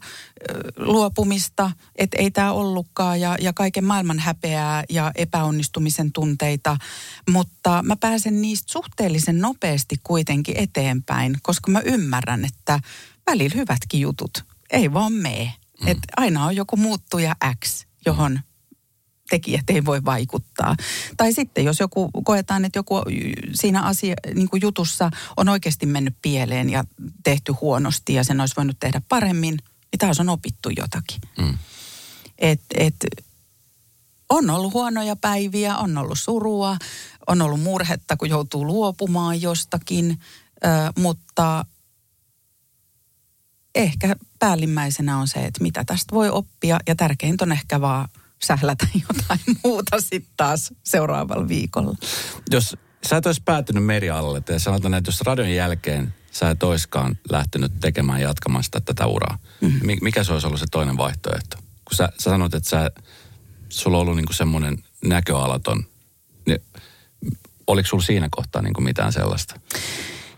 luopumista, että ei tämä ollutkaan ja, ja kaiken maailman häpeää ja epäonnistumisen tunteita. Mutta mä pääsen niistä suhteellisen nopeasti kuitenkin eteenpäin, koska mä ymmärrän, että välillä hyvätkin jutut ei vaan mene. Mm. Että aina on joku muuttuja X, johon tekijät ei voi vaikuttaa. Tai sitten jos joku koetaan, että joku siinä asia, niin kuin jutussa on oikeasti mennyt pieleen ja tehty huonosti ja sen olisi voinut tehdä paremmin, niin taas on opittu jotakin. Mm. Et, et, on ollut huonoja päiviä, on ollut surua, on ollut murhetta, kun joutuu luopumaan jostakin, ö, mutta ehkä päällimmäisenä on se, että mitä tästä voi oppia ja tärkeintä on ehkä vaan – sählätä jotain muuta sitten taas seuraavalla viikolla. Jos sä et olisi päätynyt merialalle, ja sanotaan, että jos radion jälkeen sä et oiskaan lähtenyt tekemään jatkamaan sitä tätä uraa, mm-hmm. mikä se olisi ollut se toinen vaihtoehto? Kun sä, sä sanot, että sä, sulla on ollut niinku semmoinen näköalaton, niin oliko sulla siinä kohtaa niinku mitään sellaista?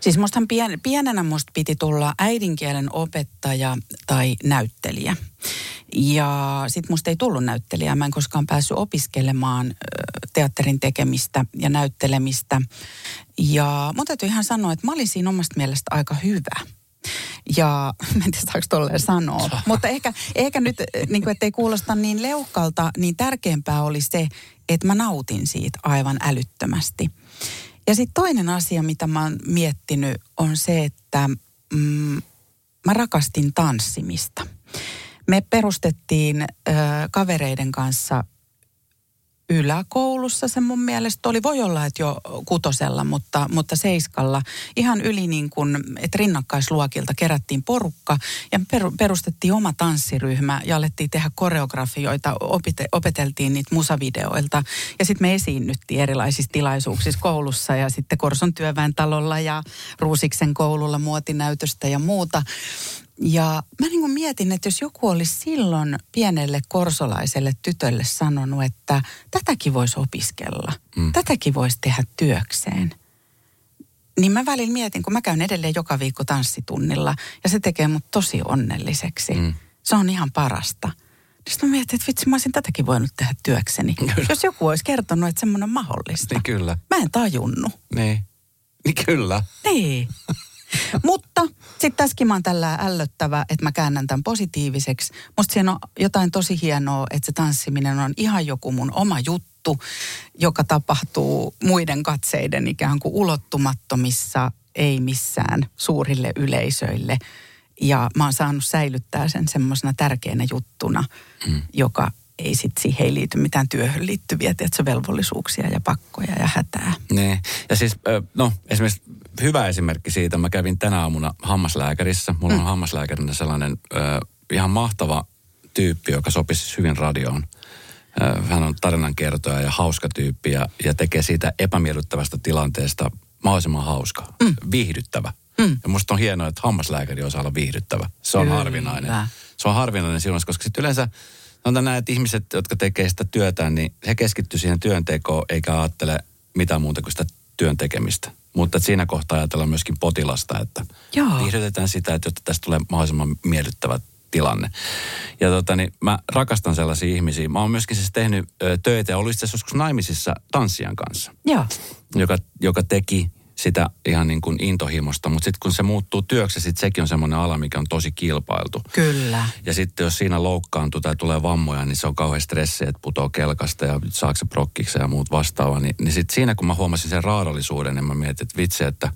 Siis mustahan pien, pienenä musta piti tulla äidinkielen opettaja tai näyttelijä. Ja sit musta ei tullut näyttelijää. Mä en koskaan päässyt opiskelemaan teatterin tekemistä ja näyttelemistä. Ja mun täytyy ihan sanoa, että mä olin siinä omasta mielestä aika hyvä. Ja mä en tiedä, saako tolleen sanoa. Mutta ehkä, ehkä nyt, niin kuin, ettei kuulosta niin leukalta, niin tärkeämpää oli se, että mä nautin siitä aivan älyttömästi. Ja sitten toinen asia, mitä mä oon miettinyt, on se, että mm, mä rakastin tanssimista. Me perustettiin ö, kavereiden kanssa yläkoulussa se mun mielestä oli. Voi olla, että jo kutosella, mutta, mutta seiskalla. Ihan yli niin kuin, että rinnakkaisluokilta kerättiin porukka ja per, perustettiin oma tanssiryhmä ja alettiin tehdä koreografioita, opite, opeteltiin niitä musavideoilta. Ja sitten me esiinnyttiin erilaisissa tilaisuuksissa koulussa ja sitten Korson työväen talolla ja Ruusiksen koululla muotinäytöstä ja muuta. Ja mä niin kuin mietin, että jos joku olisi silloin pienelle korsolaiselle tytölle sanonut, että tätäkin voisi opiskella, mm. tätäkin voisi tehdä työkseen. Niin mä välillä mietin, kun mä käyn edelleen joka viikko tanssitunnilla ja se tekee mut tosi onnelliseksi. Mm. Se on ihan parasta. Sitten mä mietin, että vitsi, mä olisin tätäkin voinut tehdä työkseni. Kyllä. Jos joku olisi kertonut, että semmoinen on mahdollista. Niin kyllä. Mä en tajunnut. Niin. Niin kyllä. Niin. Mutta sitten tässäkin mä oon tällä ällöttävä, että mä käännän tämän positiiviseksi. Musta siinä on jotain tosi hienoa, että se tanssiminen on ihan joku mun oma juttu, joka tapahtuu muiden katseiden ikään kuin ulottumattomissa, ei missään suurille yleisöille. Ja mä oon saanut säilyttää sen semmoisena tärkeänä juttuna, mm. joka ei sit siihen ei liity mitään työhön liittyviä tiedätkö, velvollisuuksia ja pakkoja ja hätää. Nee. Ja siis, no esimerkiksi hyvä esimerkki siitä, mä kävin tänä aamuna hammaslääkärissä. Mulla on mm. hammaslääkärinä sellainen ö, ihan mahtava tyyppi, joka sopisi siis hyvin radioon. Hän on tarinankertoja ja hauska tyyppi ja, ja tekee siitä epämiellyttävästä tilanteesta mahdollisimman hauska, mm. viihdyttävä. Mm. Ja musta on hienoa, että hammaslääkäri osaa olla viihdyttävä. Se on Kyllä. harvinainen. Se on harvinainen silloin, koska sitten yleensä sanotaan näin, että ihmiset, jotka tekee sitä työtä, niin he keskittyy siihen työntekoon eikä ajattele mitään muuta kuin sitä työn tekemistä. Mutta siinä kohtaa ajatellaan myöskin potilasta, että Joo. viihdytetään sitä, että jotta tästä tulee mahdollisimman miellyttävä tilanne. Ja tota, niin mä rakastan sellaisia ihmisiä. Mä oon myöskin siis tehnyt ö, töitä ja ollut itse joskus naimisissa tanssijan kanssa. Joo. Joka, joka teki sitä ihan niin kuin intohimosta, mutta sitten kun se muuttuu työksi, sitten sekin on semmoinen ala, mikä on tosi kilpailtu. Kyllä. Ja sitten jos siinä loukkaantuu tai tulee vammoja, niin se on kauhean stressi, että putoo kelkasta ja saako se prokkiksi ja muut vastaavaa. Niin, niin sitten siinä kun mä huomasin sen raadollisuuden, niin mä mietin, että vitsi, että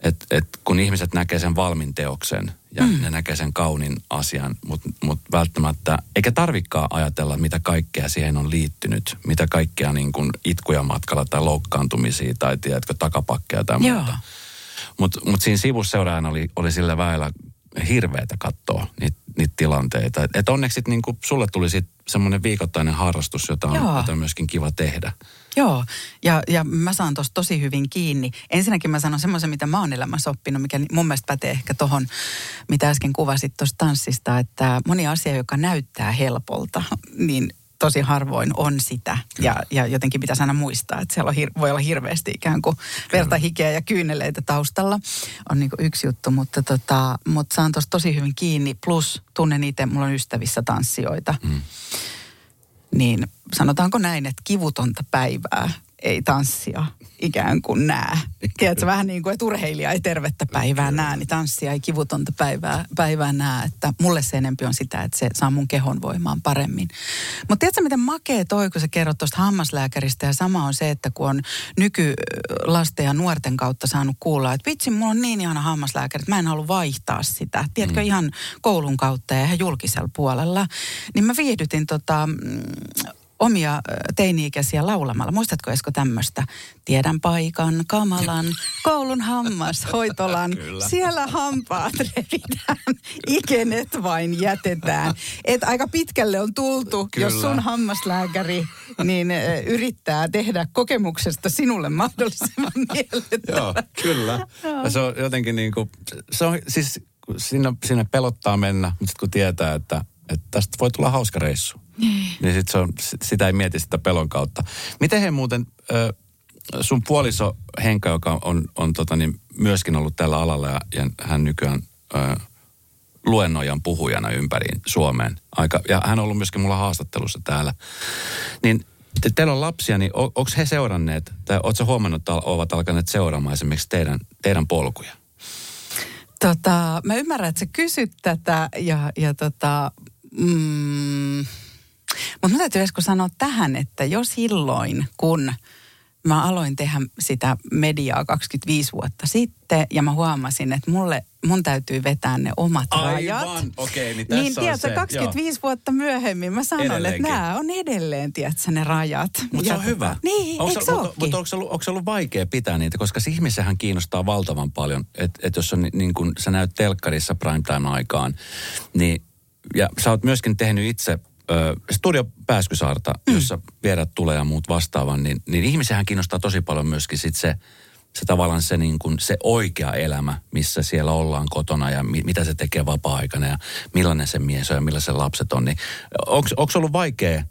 et, et kun ihmiset näkee sen valmin teoksen ja mm. ne näkee sen kaunin asian, mutta mut välttämättä, eikä tarvikaan ajatella, mitä kaikkea siihen on liittynyt, mitä kaikkea niin kuin itkuja matkalla tai loukkaantumisia tai tiedätkö, takapakkeja tai Joo. muuta. Mutta mut siinä sivusseuraajana oli, oli sillä väellä hirveätä katsoa niitä, niitä tilanteita. Et, et onneksi sit niinku, sulle tuli sit semmoinen viikoittainen harrastus, jota on, Joo. jota on myöskin kiva tehdä. Joo, ja, ja mä saan tuosta tosi hyvin kiinni. Ensinnäkin mä sanon semmoisen, mitä mä oon elämässä oppinut, mikä mun mielestä pätee ehkä tohon, mitä äsken kuvasit tuosta tanssista, että moni asia, joka näyttää helpolta, niin tosi harvoin on sitä. Ja, ja jotenkin pitäisi aina muistaa, että siellä on hir- voi olla hirveästi ikään kuin verta, hikeä ja kyyneleitä taustalla. On niin yksi juttu, mutta, tota, mutta saan tuosta tosi hyvin kiinni. Plus tunnen itse, mulla on ystävissä tanssijoita. Mm niin sanotaanko näin, että kivutonta päivää ei tanssia ikään kuin näe. Tiedätkö, vähän niin kuin, että urheilija ei tervettä päivää näe, niin tanssia ei kivutonta päivää, päivää näe. Että mulle se enempi on sitä, että se saa mun kehon voimaan paremmin. Mutta tiedätkö, miten makea toi, kun sä kerrot tuosta hammaslääkäristä ja sama on se, että kun on nykylasten ja nuorten kautta saanut kuulla, että vitsi, mulla on niin ihana hammaslääkäri, että mä en halua vaihtaa sitä. Tiedätkö, mm. ihan koulun kautta ja ihan julkisella puolella. Niin mä viihdytin tota, mm, omia teini-ikäisiä laulamalla. Muistatko Esko tämmöistä? Tiedän paikan, kamalan, koulun hammas, hoitolan. Siellä hampaat revitään, ikenet vain jätetään. Et aika pitkälle on tultu, Kyllä. jos sun hammaslääkäri niin yrittää tehdä kokemuksesta sinulle mahdollisimman miellyttävän. Joo, kyllä. Ja se on jotenkin niin kuin, se on siis, sinne, sinne pelottaa mennä, mutta sitten kun tietää, että, että tästä voi tulla hauska reissu, niin sit se on, sit- sitä ei mieti sitä pelon kautta. Miten he muuten, ö, sun puoliso Henka, joka on, on tota niin, myöskin ollut tällä alalla ja, ja hän nykyään ö, luennoijan puhujana ympäri Suomeen. Aika, ja hän on ollut myöskin mulla haastattelussa täällä. Niin te, teillä on lapsia, niin onko he seuranneet, tai ootko huomannut, että ovat alkaneet seuraamaan esimerkiksi teidän, teidän polkuja? Tota, mä ymmärrän, että sä kysyt tätä ja, ja tota, mm, mutta mä täytyy Esko sanoa tähän, että jo silloin, kun mä aloin tehdä sitä mediaa 25 vuotta sitten ja mä huomasin, että mulle, mun täytyy vetää ne omat rajat. okei, niin niin tiedätkö, 25 vuotta myöhemmin mä sanon, Edelleenkin. että nämä on edelleen, tiedätkö, ne rajat. Mutta se on hyvä. Niin, onko se, mutta, mutta onko se, ollut, onko ollut vaikea pitää niitä? Koska se ihmisehän kiinnostaa valtavan paljon. Että et jos on ni- niin kuin sä näyt telkkarissa primetime-aikaan, niin ja sä oot myöskin tehnyt itse ö, Studio Pääskysaarta, mm. jossa vierat tulee ja muut vastaavan, niin, niin ihmisehän kiinnostaa tosi paljon myöskin sit se, se tavallaan se, niin kuin, se oikea elämä, missä siellä ollaan kotona ja mi, mitä se tekee vapaa-aikana ja millainen se mies on ja millaiset lapset on. Niin, onko ollut vaikea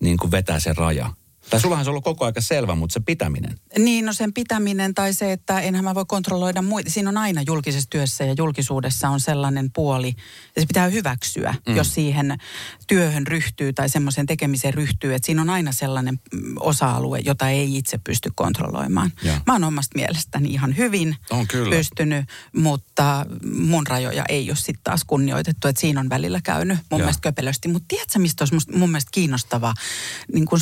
niin kuin vetää se raja? Tai sullahan se on ollut koko aika selvä, mutta se pitäminen. Niin, no sen pitäminen tai se, että enhän mä voi kontrolloida muita. Siinä on aina julkisessa työssä ja julkisuudessa on sellainen puoli, ja se pitää hyväksyä, mm. jos siihen työhön ryhtyy tai semmoisen tekemiseen ryhtyy. Että siinä on aina sellainen osa-alue, jota ei itse pysty kontrolloimaan. Joo. Mä oon omasta mielestäni ihan hyvin On kyllä. pystynyt, mutta mun rajoja ei ole sitten taas kunnioitettu. Että siinä on välillä käynyt mun Joo. mielestä köpelösti. Mutta tiedätkö, mistä olisi mun mielestä kiinnostavaa niin kun,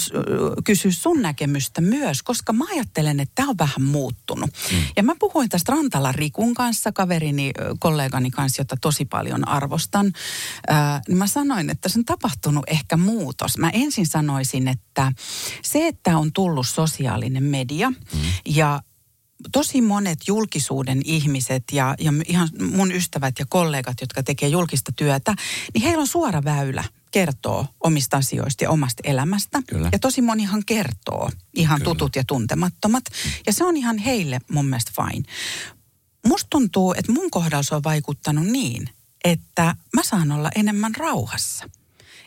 kysyä sun näkemystä myös, koska mä ajattelen, että tämä on vähän muuttunut. Mm. Ja mä puhuin tästä Rantala Rikun kanssa, kaverini, kollegani kanssa, jota tosi paljon arvostan. Ää, niin mä sanoin, että se on tapahtunut ehkä muutos. Mä ensin sanoisin, että se, että on tullut sosiaalinen media mm. ja tosi monet julkisuuden ihmiset ja, ja ihan mun ystävät ja kollegat, jotka tekee julkista työtä, niin heillä on suora väylä kertoo omista asioista ja omasta elämästä. Kyllä. Ja tosi monihan kertoo, ihan Kyllä. tutut ja tuntemattomat. Ja se on ihan heille mun mielestä fine. Musta tuntuu, että mun kohdalla se on vaikuttanut niin, että mä saan olla enemmän rauhassa.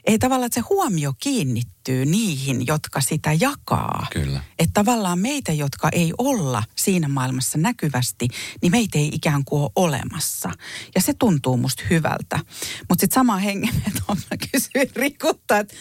Ei tavallaan, että se huomio kiinnittyy niihin, jotka sitä jakaa. Kyllä. Että tavallaan meitä, jotka ei olla siinä maailmassa näkyvästi, niin meitä ei ikään kuin ole olemassa. Ja se tuntuu musta hyvältä. Mutta sitten sama hengenveto mä kysyin Rikulta, että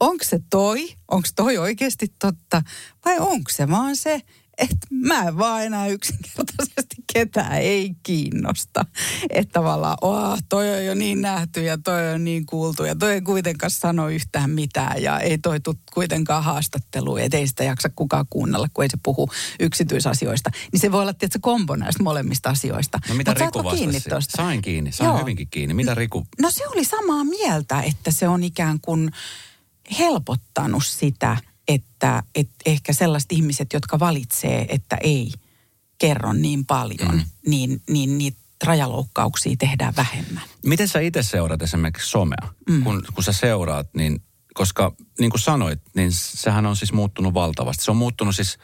onko se toi, onko toi oikeasti totta vai onko se vaan se, että mä en vaan enää yksinkertaisesti ketään ei kiinnosta. Että tavallaan, oh, toi on jo niin nähty ja toi on niin kuultu ja toi ei kuitenkaan sano yhtään mitään ja ei toi tule kuitenkaan haastatteluun, että ei sitä jaksa kukaan kuunnella, kun ei se puhu yksityisasioista. Niin se voi olla tietysti kombo näistä molemmista asioista. No mitä Mut Riku kiinni tosta? Sain kiinni, sain Joo. hyvinkin kiinni. Mitä Riku? No se oli samaa mieltä, että se on ikään kuin helpottanut sitä, että, että ehkä sellaiset ihmiset, jotka valitsee, että ei kerro niin paljon, Mm. niin, niin niitä rajaloukkauksia tehdään vähemmän. Miten sä itse seuraat esimerkiksi somea? Mm. Kun, kun sä seuraat, niin koska niin kuin sanoit, niin sehän on siis muuttunut valtavasti. Se on muuttunut siis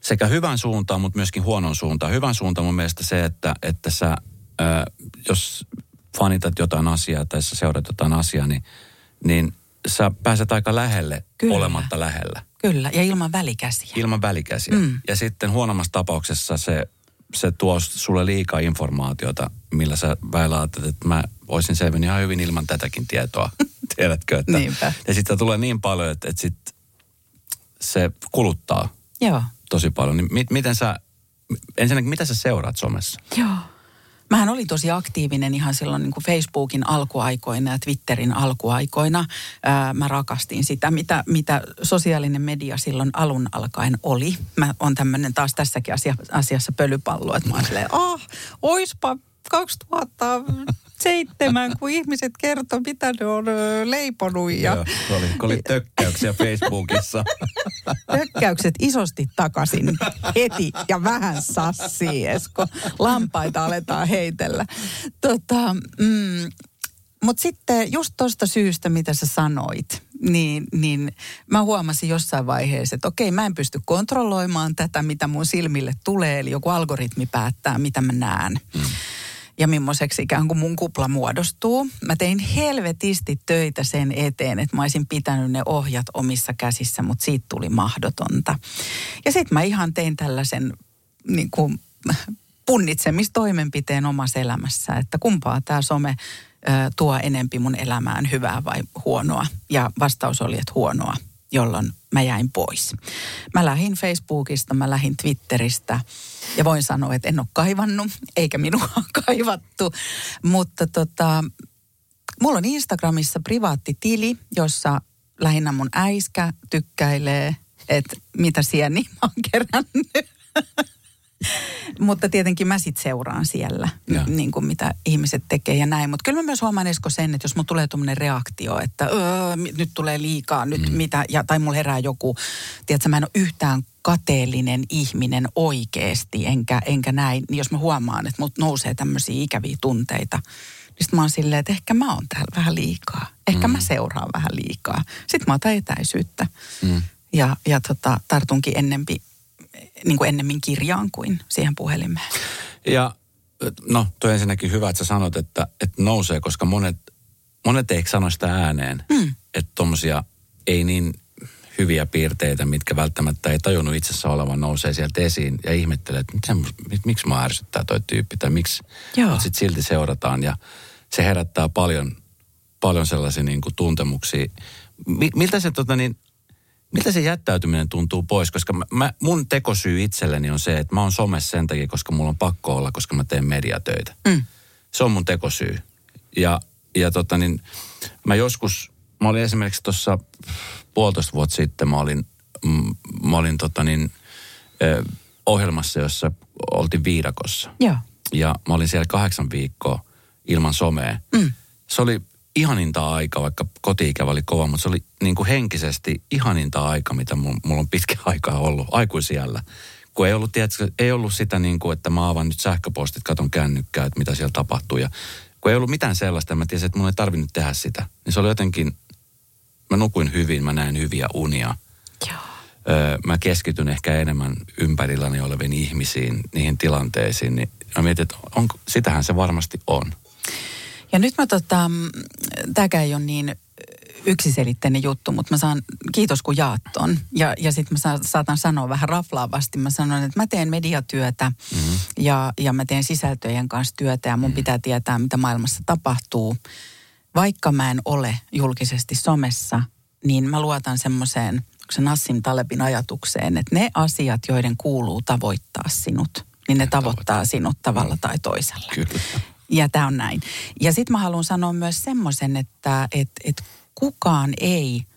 sekä hyvän suuntaan, mutta myöskin huonon suuntaan. Hyvän suuntaan mun mielestä se, että, että sä, ää, jos fanitat jotain asiaa tai sä seuraat jotain asiaa, niin, niin sä pääset aika lähelle Kyllä. olematta lähellä. Kyllä, ja ilman välikäsiä. Ilman välikäsiä. Mm. Ja sitten huonommassa tapauksessa se, se tuo sulle liikaa informaatiota, millä sä ajattelet, että mä olisin selvinnyt ihan hyvin ilman tätäkin tietoa. Tiedätkö? Että, Niinpä. Ja sitten tulee niin paljon, että, että sit se kuluttaa Joo. tosi paljon. Niin mit, miten sä, ensinnäkin mitä sä seuraat somessa? Joo. Mähän olin tosi aktiivinen ihan silloin niin kuin Facebookin alkuaikoina ja Twitterin alkuaikoina. Ää, mä rakastin sitä, mitä, mitä sosiaalinen media silloin alun alkaen oli. Mä on tämmöinen taas tässäkin asia, asiassa pölypallo, että mä oon silleen, ah, oispa 2007, kun ihmiset kertoi, mitä ne on leiponut ja Joo, oli, oli tökkäyksiä Facebookissa. Tökkäykset isosti takaisin heti ja vähän sassii, Esko. Lampaita aletaan heitellä. Tota, mm, Mutta sitten just tuosta syystä, mitä sä sanoit, niin, niin mä huomasin jossain vaiheessa, että okei, mä en pysty kontrolloimaan tätä, mitä mun silmille tulee. Eli joku algoritmi päättää, mitä mä näen. Mm ja millaiseksi ikään kuin mun kupla muodostuu. Mä tein helvetisti töitä sen eteen, että mä olisin pitänyt ne ohjat omissa käsissä, mutta siitä tuli mahdotonta. Ja sitten mä ihan tein tällaisen niin kuin, punnitsemistoimenpiteen omassa elämässä, että kumpaa tämä some ö, tuo enempi mun elämään hyvää vai huonoa. Ja vastaus oli, että huonoa jolloin mä jäin pois. Mä lähdin Facebookista, mä lähdin Twitteristä ja voin sanoa, että en ole kaivannut, eikä minua kaivattu. Mutta tota, mulla on Instagramissa privaatti tili, jossa lähinnä mun äiskä tykkäilee, että mitä sieniä mä oon kerännyt. Mutta tietenkin mä sit seuraan siellä, niin kuin mitä ihmiset tekee ja näin. Mutta kyllä mä myös huomaan Esko sen, että jos mulla tulee tuommoinen reaktio, että öö, nyt tulee liikaa, nyt mm. mitä, ja, tai mulla herää joku, tiedätkö, mä en ole yhtään kateellinen ihminen oikeasti, enkä, enkä näin. Niin jos mä huomaan, että mut nousee tämmöisiä ikäviä tunteita, niin mä oon silleen, että ehkä mä oon täällä vähän liikaa. Ehkä mm. mä seuraan vähän liikaa. Sitten mä otan etäisyyttä. Mm. Ja, ja tota, tartunkin ennempi, niin kuin ennemmin kirjaan kuin siihen puhelimeen. Ja no, toi ensinnäkin hyvä, että sä sanot, että, että nousee, koska monet, monet ei sano sitä ääneen. Mm. Että tommosia ei niin hyviä piirteitä, mitkä välttämättä ei tajunnut itsessä olevan, nousee sieltä esiin ja ihmettelee, että miten, mit, miksi mä ärsyttää toi tyyppi tai miksi. Mutta sitten silti seurataan ja se herättää paljon, paljon sellaisia niin kuin tuntemuksia. Mi, miltä se tota niin, Miltä se jättäytyminen tuntuu pois? Koska mä, mä, mun tekosyy itselleni on se, että mä oon somessa sen takia, koska mulla on pakko olla, koska mä teen mediatöitä. Mm. Se on mun tekosyy. Ja, ja tota niin, mä joskus, mä olin esimerkiksi tuossa puolitoista vuotta sitten, mä olin, mm, mä olin tota niin, ö, ohjelmassa, jossa oltiin viidakossa. Joo. Ja mä olin siellä kahdeksan viikkoa ilman somea. Mm. Se oli ihaninta aika, vaikka kotiikävä oli kova, mutta se oli niin kuin henkisesti ihaninta aika, mitä mulla, on pitkä aikaa ollut aikuisiällä. Kun ei ollut, tiedätkö, ei ollut sitä niin kuin, että mä avaan nyt sähköpostit, katon kännykkää, että mitä siellä tapahtuu. Ja kun ei ollut mitään sellaista, mä tiesin, että mun ei tarvinnut tehdä sitä. Niin se oli jotenkin, mä nukuin hyvin, mä näin hyviä unia. Joo. Öö, mä keskityn ehkä enemmän ympärilläni oleviin ihmisiin, niihin tilanteisiin. Niin mä mietin, että onko, sitähän se varmasti on. Ja nyt mä tota, tämäkään ei ole niin yksiselitteinen juttu, mutta mä saan, kiitos kun jaat ton. Ja, ja sitten mä sa, saatan sanoa vähän raflaavasti, mä sanon, että mä teen mediatyötä mm-hmm. ja, ja mä teen sisältöjen kanssa työtä ja mun mm-hmm. pitää tietää, mitä maailmassa tapahtuu. Vaikka mä en ole julkisesti somessa, niin mä luotan semmoiseen se Nassim Talebin ajatukseen, että ne asiat, joiden kuuluu tavoittaa sinut, niin ne, tavoittaa sinut tavalla mm. tai toisella. Kyllä. Ja tämä on näin. Ja sitten mä haluan sanoa myös semmoisen, että et, et kukaan ei –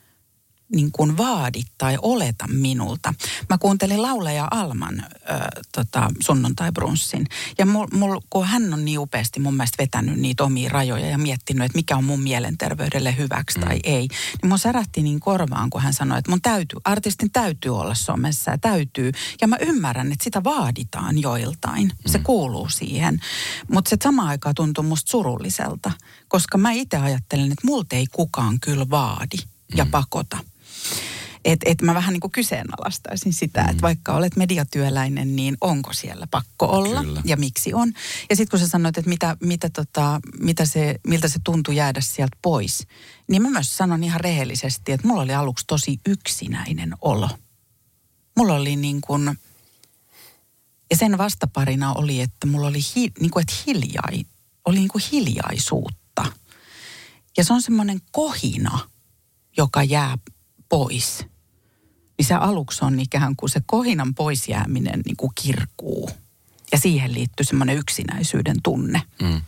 niin kuin vaadi tai oleta minulta. Mä kuuntelin lauleja Alman äh, tota, sunnuntai-brunssin. Ja mul, mul, kun hän on niin upeasti mun mielestä vetänyt niitä omia rajoja ja miettinyt, että mikä on mun mielenterveydelle hyväksi mm. tai ei, niin mun särähti niin korvaan, kun hän sanoi, että mun täytyy, artistin täytyy olla somessa ja täytyy. Ja mä ymmärrän, että sitä vaaditaan joiltain. Mm. Se kuuluu siihen. Mutta se sama aikaa tuntuu musta surulliselta, koska mä itse ajattelen, että multa ei kukaan kyllä vaadi ja mm. pakota. Että et mä vähän niin kuin kyseenalaistaisin sitä, mm. että vaikka olet mediatyöläinen, niin onko siellä pakko olla Kyllä. ja miksi on. Ja sitten kun sä sanoit, että mitä, mitä tota, mitä se, miltä se tuntui jäädä sieltä pois, niin mä myös sanon ihan rehellisesti, että mulla oli aluksi tosi yksinäinen olo. Mulla oli niin kuin, ja sen vastaparina oli, että mulla oli hi, niin kuin, että hiljai, oli niin kuin hiljaisuutta. Ja se on semmoinen kohina, joka jää pois, niin se aluksi on ikään kuin se kohinan poisjääminen niin kuin kirkuu. Ja siihen liittyy semmoinen yksinäisyyden tunne. Mm.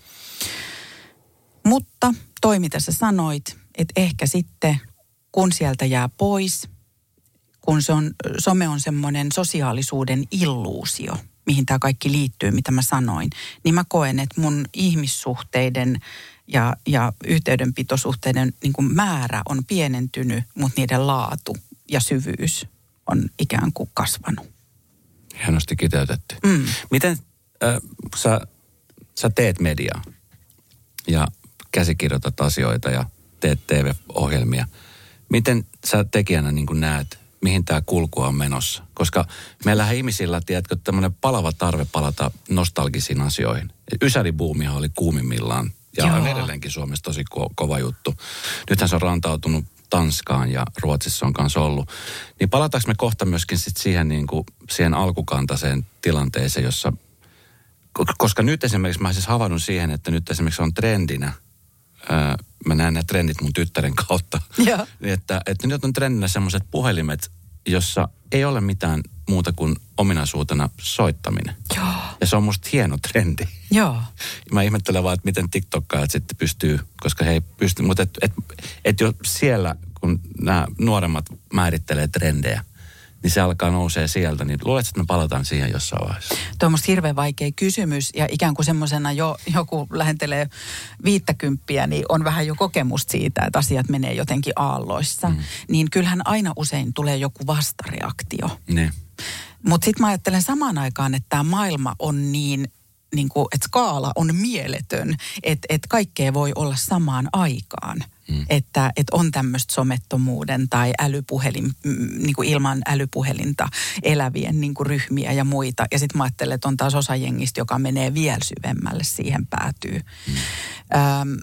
Mutta toi, mitä sä sanoit, että ehkä sitten kun sieltä jää pois, kun se on, some on semmoinen sosiaalisuuden illuusio, mihin tämä kaikki liittyy, mitä mä sanoin, niin mä koen, että mun ihmissuhteiden ja, ja yhteydenpitosuhteiden niin kuin määrä on pienentynyt, mutta niiden laatu ja syvyys on ikään kuin kasvanut. Hienosti kiteytetty. Mm. Miten äh, sä, sä teet mediaa ja käsikirjoitat asioita ja teet TV-ohjelmia. Miten sä tekijänä niin näet, mihin tämä kulku on menossa? Koska meillähän ihmisillä, tiedätkö, tämmöinen palava tarve palata nostalgisiin asioihin. Ysäribuumia oli kuumimmillaan ja Joo. on edelleenkin Suomessa tosi ko- kova juttu. Nythän se on rantautunut Tanskaan ja Ruotsissa on kanssa ollut. Niin palataanko me kohta myöskin sit siihen, niin kuin, siihen alkukantaiseen tilanteeseen, jossa... Koska nyt esimerkiksi mä siis havainnut siihen, että nyt esimerkiksi on trendinä, ää, mä näen nämä trendit mun tyttären kautta, että, että nyt on trendinä semmoiset puhelimet, jossa ei ole mitään muuta kuin ominaisuutena soittaminen. Joo. Ja se on musta hieno trendi. Joo. Mä ihmettelen vaan, että miten TikTokkaat sitten pystyy, koska he ei pysty, mutta et, et, et jo siellä, kun nämä nuoremmat määrittelee trendejä, niin se alkaa nousee sieltä, niin luuletko, että me palataan siihen jossain vaiheessa? Tuo on musta hirveän vaikea kysymys ja ikään kuin semmoisena jo joku lähentelee viittäkymppiä, niin on vähän jo kokemusta siitä, että asiat menee jotenkin aalloissa. Mm. Niin kyllähän aina usein tulee joku vastareaktio. Ne. Mutta sitten mä ajattelen samaan aikaan, että tämä maailma on niin niin kuin, että skaala on mieletön, että, että kaikkea voi olla samaan aikaan. Mm. Että, että on tämmöistä somettomuuden tai älypuhelin, mm, niin kuin ilman älypuhelinta elävien niin kuin ryhmiä ja muita. Ja sitten mä ajattelen, että on taas osa jengistä, joka menee vielä syvemmälle siihen päätyy. Mm. Öm,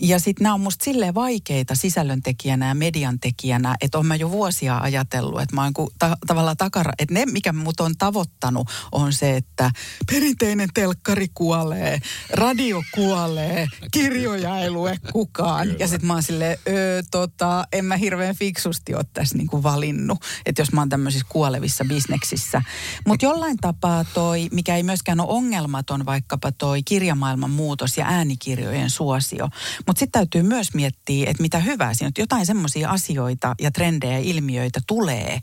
ja sitten nämä on musta silleen vaikeita sisällöntekijänä ja mediantekijänä, että on mä jo vuosia ajatellut, että mä oon ta- tavallaan takara, että ne mikä mut on tavoittanut on se, että perinteinen telkkari kuolee, radio kuolee, kirjoja ei lue kukaan. Ja sitten mä oon silleen, öö, tota, en mä hirveän fiksusti ole tässä niinku valinnut, että jos mä oon tämmöisissä kuolevissa bisneksissä. Mutta jollain tapaa toi, mikä ei myöskään ole ongelmaton, vaikkapa toi kirjamaailman muutos ja äänikirjojen suosio. Mutta sitten täytyy myös miettiä, että mitä hyvää siinä on. Jotain semmoisia asioita ja trendejä ja ilmiöitä tulee,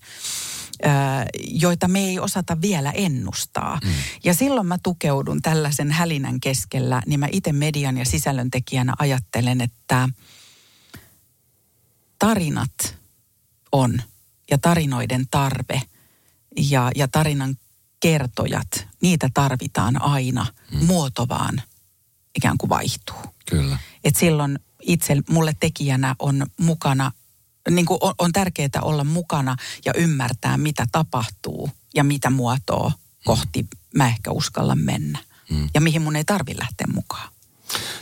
joita me ei osata vielä ennustaa. Mm. Ja silloin mä tukeudun tällaisen hälinän keskellä, niin mä itse median ja sisällöntekijänä ajattelen, että tarinat on ja tarinoiden tarve ja, ja tarinan kertojat, niitä tarvitaan aina. Mm. Muoto vaan ikään kuin vaihtuu. Kyllä. Et silloin itse mulle tekijänä on mukana, niin kuin on, on tärkeää olla mukana ja ymmärtää, mitä tapahtuu ja mitä muotoa kohti mä ehkä uskallan mennä. Mm. Ja mihin mun ei tarvi lähteä mukaan.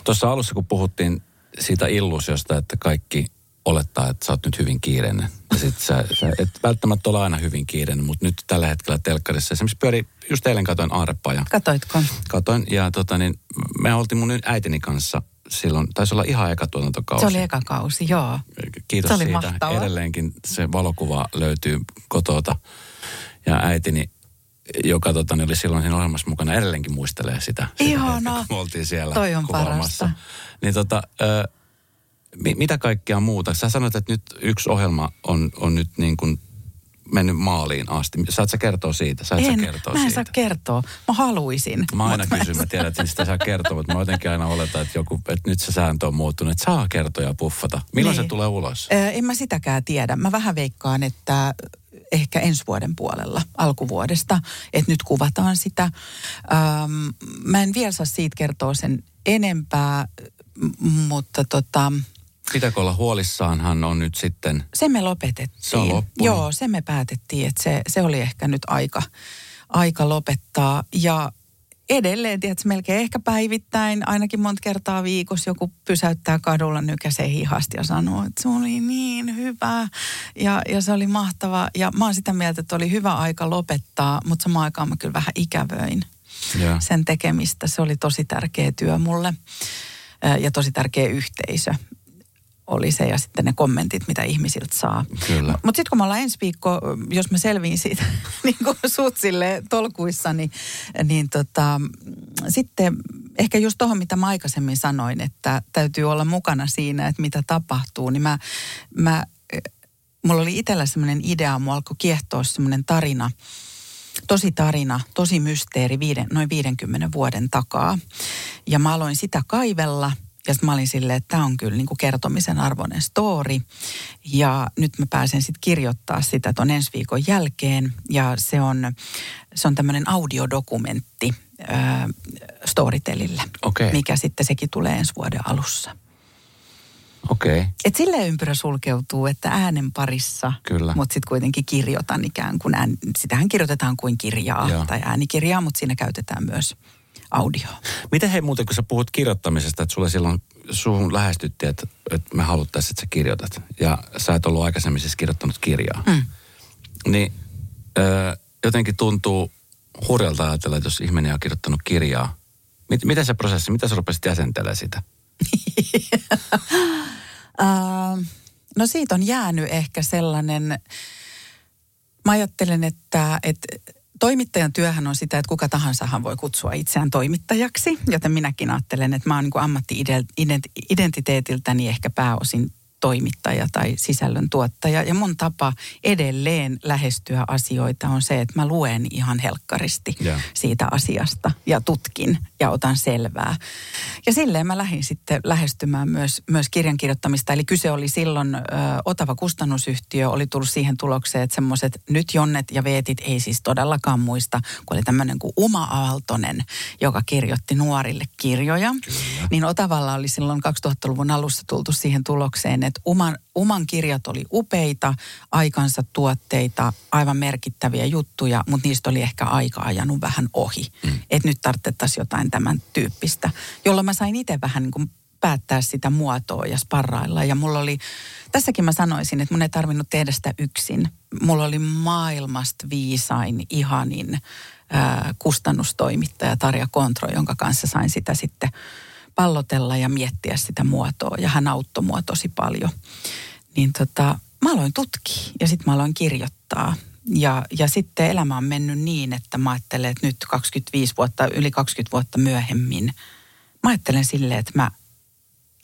Tuossa alussa, kun puhuttiin siitä illuusiosta, että kaikki olettaa, että sä oot nyt hyvin kiireinen. Ja sit sä, sä et välttämättä ole aina hyvin kiireinen, mutta nyt tällä hetkellä telkkarissa esimerkiksi pyöri, just eilen katoin Aarepaja. Katoitko? Katoin ja tota niin, me oltiin mun äitini kanssa silloin, taisi olla ihan eka tuotantokausi. Se oli eka kausi, joo. Kiitos Se oli siitä. mahtava. Edelleenkin se valokuva löytyy kotota. Ja äitini, joka tota, niin oli silloin siinä ohjelmassa mukana, edelleenkin muistelee sitä. sitä hetkeä, kun me oltiin siellä Toi on kuvaamassa. parasta. Niin tota, ö, mitä kaikkea muuta? Sä sanoit, että nyt yksi ohjelma on, on nyt niin kuin mennyt maaliin asti. Saat sä kertoa siitä? Saat en, sä kertoa mä en siitä? saa kertoa. Mä haluaisin. Mä aina kysyn, mä tiedän, että sitä saa kertoa, mutta mä jotenkin aina oletan, että, joku, että nyt se sääntö on muuttunut, että saa kertoa ja puffata. Milloin Niin. se tulee ulos? Ö, En mä sitäkään tiedä. Mä vähän veikkaan, että ehkä ensi vuoden puolella, alkuvuodesta, että nyt kuvataan sitä. Ähm, mä en vielä saa siitä kertoa sen enempää, mutta tota, Pitääkö olla huolissaanhan on nyt sitten, se me lopetettiin. Se on loppunut. Joo, se me päätettiin, että se, se oli ehkä nyt aika, aika lopettaa. Ja edelleen, tiedätkö, melkein ehkä päivittäin, ainakin monta kertaa viikossa joku pysäyttää kadulla, nykäsee hihasti ja sanoo, että se oli niin hyvä ja, ja se oli mahtava. Ja mä oon sitä mieltä, että oli hyvä aika lopettaa, mutta samaan aikaan mä kyllä vähän ikävöin ja, sen tekemistä. Se oli tosi tärkeä työ mulle ja tosi tärkeä yhteisö oli se ja sitten ne kommentit, mitä ihmisiltä saa. Kyllä. Mutta sitten kun me ollaan ensi viikko, jos mä selviin siitä niin kuin sut sille tolkuissa, niin, niin tota, sitten ehkä just tuohon, mitä mä aikaisemmin sanoin, että täytyy olla mukana siinä, että mitä tapahtuu, niin mä, mä mulla oli itsellä semmoinen idea, mua alkoi kiehtoa semmoinen tarina, tosi tarina, tosi mysteeri viiden, noin 50 vuoden takaa. Ja mä aloin sitä kaivella ja sitten mä olin silleen, että tämä on kyllä niin kuin kertomisen arvoinen story. Ja nyt mä pääsen sitten kirjoittaa sitä ton ensi viikon jälkeen. Ja se on, se on tämmöinen audiodokumentti äh, Storytelille, Okei. mikä sitten sekin tulee ensi vuoden alussa. okei. Okay. Et silleen ympyrä sulkeutuu, että äänen parissa, Kyllä. mutta sitten kuitenkin kirjoitan ikään kuin, ään, sitähän kirjoitetaan kuin kirjaa Joo. tai äänikirjaa, mutta siinä käytetään myös audioa. Miten hei muuten, kun sä puhut kirjoittamisesta, että sulle silloin suhun lähestyttiin, että, että me haluttaisiin, että sä kirjoitat. Ja sä et ollut aikaisemmin siis kirjoittanut kirjaa. Mm. Niin ö, jotenkin tuntuu hurjalta ajatella, että jos ihminen on kirjoittanut kirjaa, mit, miten se prosessi, mitä sä rupesit jäsentelemään sitä? Uh, no siitä on jäänyt ehkä sellainen, mä ajattelen, että, että toimittajan työhän on sitä, että kuka tahansahan voi kutsua itseään toimittajaksi, joten minäkin ajattelen, että mä oon niin ammatti-identiteetiltäni ehkä pääosin toimittaja tai sisällön tuottaja. Ja mun tapa edelleen lähestyä asioita on se, että mä luen ihan helkkaristi Joo. siitä asiasta ja tutkin ja otan selvää. Ja silleen mä lähdin sitten lähestymään myös, myös kirjan kirjoittamista. Eli kyse oli silloin, ö, Otava kustannusyhtiö oli tullut siihen tulokseen, että semmoiset nyt Jonnet ja Veetit ei siis todellakaan muista, kun oli tämmöinen kuin Uma Aaltonen, joka kirjoitti nuorille kirjoja. Kyllä. Niin Otavalla oli silloin 2000-luvun alussa tultu siihen tulokseen, että Uman, Uman kirjat oli upeita, aikansa tuotteita, aivan merkittäviä juttuja, mutta niistä oli ehkä aika ajanut vähän ohi. Mm. Että nyt tarvittaisiin jotain tämän tyyppistä, jolloin mä sain itse vähän niin kuin päättää sitä muotoa ja sparrailla. Ja mulla oli, tässäkin mä sanoisin, että mun ei tarvinnut tehdä sitä yksin. Mulla oli maailmasta viisain, ihanin ää, kustannustoimittaja Tarja Kontro, jonka kanssa sain sitä sitten pallotella ja miettiä sitä muotoa. Ja hän auttoi mua tosi paljon. Niin tota, mä aloin tutkia ja sitten mä aloin kirjoittaa. Ja, ja sitten elämä on mennyt niin, että mä ajattelen, että nyt 25 vuotta, yli 20 vuotta myöhemmin, mä ajattelen silleen, että mä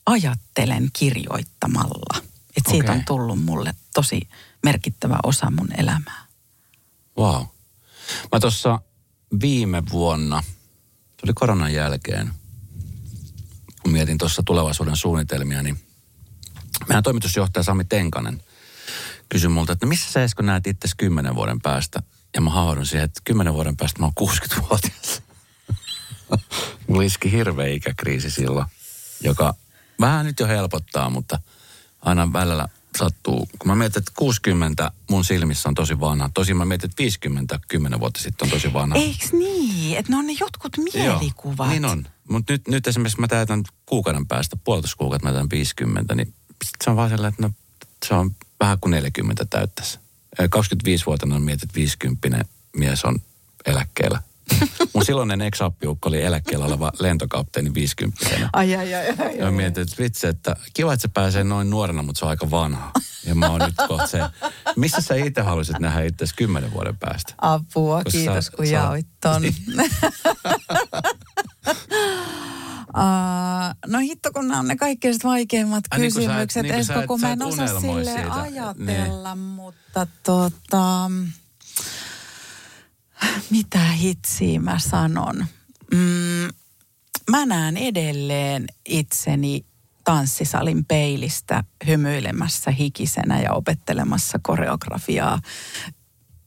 ajattelen kirjoittamalla. Että siitä Okei. on tullut mulle tosi merkittävä osa mun elämää. Wow. Mä tuossa viime vuonna, se oli koronan jälkeen, kun mietin tuossa tulevaisuuden suunnitelmia, niin meidän toimitusjohtaja Sami Tenkanen kysyi multa, että missä sä Esko näet itse kymmenen vuoden päästä? Ja mä havahdun siihen, että kymmenen vuoden päästä mä oon 60-vuotias. Mulla iski hirveä ikäkriisi silloin, joka vähän nyt jo helpottaa, mutta aina välillä sattuu. Kun mä mietin, että 60 mun silmissä on tosi vanha. Tosin mä mietin, että 50 10 vuotta sitten on tosi vanha. Eiks niin? Että ne on ne jotkut mielikuvat. Joo, niin on. Mutta nyt, nyt esimerkiksi mä täytän kuukauden päästä, puolitoista kuukautta mä täytän 50, niin se on vaan sellainen, että no se on vähän kuin 40 täyttäisi. 25-vuotiaana mietit, että 50 mies on eläkkeellä. Mun silloinen ex oli eläkkeellä oleva lentokapteeni 50 Ai, ai, ai, ai, Ja mietin, että vitsi, että kiva, että se pääsee noin nuorena, mutta se on aika vanha. Ja mä oon nyt kohta se. Missä sä itse haluaisit nähdä itse kymmenen vuoden päästä? Apua, Koska kiitos sä, kun sä, jaoit ton. Niin. Uh, no hitto, kun nämä on ne kaikkein vaikeimmat Ai, kysymykset, niin Esko, kun mä en osaa sille siitä. ajatella, niin. mutta tota, mitä hitsiä mä sanon? Mm, mä näen edelleen itseni tanssisalin peilistä hymyilemässä hikisenä ja opettelemassa koreografiaa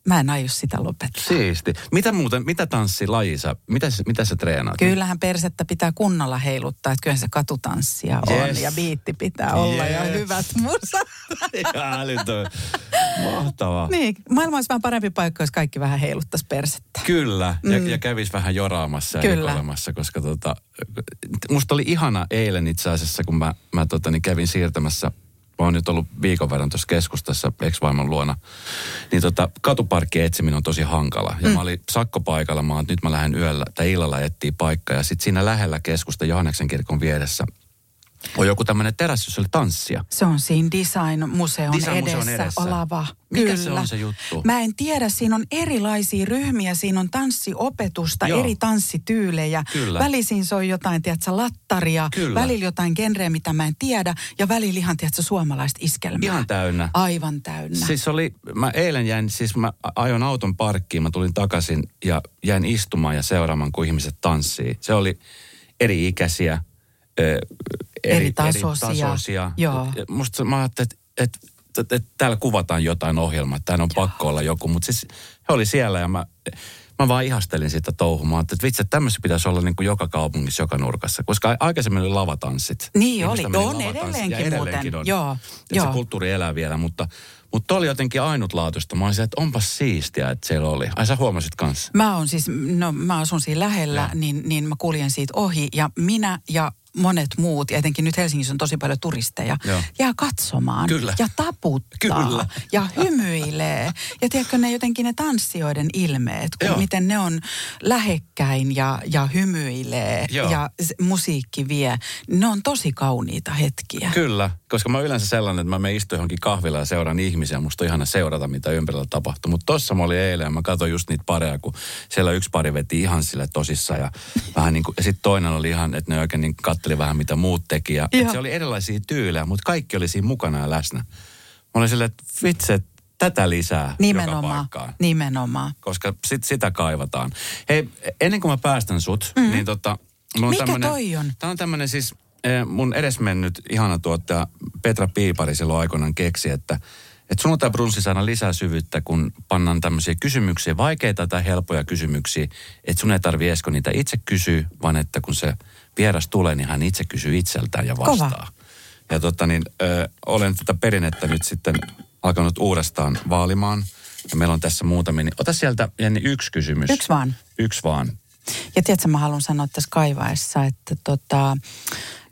mä en aio sitä lopettaa. Siisti. Mitä muuten, mitä tanssilaji sä, mitä, mitä sä treenaat? Kyllähän persettä pitää kunnolla heiluttaa, että kyllä se katutanssia yes. on ja biitti pitää olla yes. ja hyvät musat. Ihan älytön. Mahtavaa. Niin, maailma olisi vähän parempi paikka, jos kaikki vähän heiluttaisi persettä. Kyllä, ja, mm. ja kävisi vähän joraamassa ja Kyllä. koska tota, musta oli ihana eilen itse asiassa, kun mä, mä tota, niin kävin siirtämässä mä oon nyt ollut viikon verran tuossa keskustassa ex-vaimon luona, niin tota, katuparkkien etsiminen on tosi hankala. Ja mm. mä olin sakkopaikalla, mä oon, nyt mä lähden yöllä tai illalla etsiä paikkaa. Ja sitten siinä lähellä keskusta Johanneksen kirkon vieressä on joku tämmöinen teräs, jossa oli tanssia. Se on siinä Design-museon Design edessä, edessä olava. Mikä Kyllä. se on se juttu? Mä en tiedä, siinä on erilaisia ryhmiä, siinä on tanssiopetusta, Joo. eri tanssityylejä. Kyllä. Välisin se on jotain, tiedätkö, lattaria, Kyllä. välillä jotain genreä, mitä mä en tiedä, ja välillä ihan, tiedätkö, suomalaista iskelmää. Ihan täynnä. Aivan täynnä. Siis oli, mä eilen jäin, siis mä ajoin auton parkkiin, mä tulin takaisin ja jäin istumaan ja seuraamaan, kun ihmiset tanssii. Se oli eri ikäisiä, eri, eri tasoisia. Eri tasoisia. Joo. Musta mä ajattelin, että, että, että, että täällä kuvataan jotain ohjelmaa, että täällä on Joo. pakko olla joku. Mutta siis he oli siellä ja mä, mä vaan ihastelin sitä touhumaa, että vitsi, että tämmöistä pitäisi olla niin kuin joka kaupungissa, joka nurkassa. Koska aikaisemmin oli lavatanssit. Niin oli, on edelleenkin, ja edelleenkin muuten. On. Joo, että joo. se kulttuuri elää vielä, mutta mutta oli jotenkin ainutlaatuista. Mä olisin, että onpas siistiä, että siellä oli. Ai sä huomasit kanssa? Mä on siis, no mä asun siinä lähellä, niin, niin mä kuljen siitä ohi. Ja minä ja monet muut, ja etenkin nyt Helsingissä on tosi paljon turisteja, Joo. jää katsomaan Kyllä. ja taputtaa Kyllä. ja hymyilee. Ja tiedätkö ne jotenkin ne tanssijoiden ilmeet, kun Joo. miten ne on lähekkäin ja, ja hymyilee Joo. ja musiikki vie. Ne on tosi kauniita hetkiä. Kyllä, koska mä yleensä sellainen, että mä menen istuin johonkin kahvilla ja seuraan ihmisiä. Musta on ihana seurata, mitä ympärillä tapahtuu. Mutta tossa mä olin eilen ja mä katsoin just niitä pareja, kun siellä yksi pari veti ihan sille tosissaan. Ja, vähän niin kuin, ja sitten toinen oli ihan, että ne oikein niin katteli vähän, mitä muut teki. Ja, se oli erilaisia tyylejä, mutta kaikki oli siinä mukana ja läsnä. Mä olin silleen, että vitsi, tätä lisää nimenomaan, joka paikkaan. Nimenomaan. Koska sit, sitä kaivataan. Hei, ennen kuin mä päästän sut, mm. niin tota... Mikä toi on? Tämä on tämmöinen siis Eh, mun edesmennyt ihana tuottaja Petra Piipari silloin aikoinaan keksi, että että sunnuntai brunssi saada lisää syvyyttä, kun pannaan tämmöisiä kysymyksiä, vaikeita tai helpoja kysymyksiä, että sun ei tarvi Esko niitä itse kysyä, vaan että kun se vieras tulee, niin hän itse kysyy itseltään ja vastaa. Kova. Ja tota niin, ö, olen tätä perinnettä nyt sitten alkanut uudestaan vaalimaan. Ja meillä on tässä muutamia. Niin ota sieltä, Jenni, yksi kysymys. Yksi vaan. Yksi vaan. Ja tiedätkö, mä haluan sanoa tässä kaivaessa, että tota,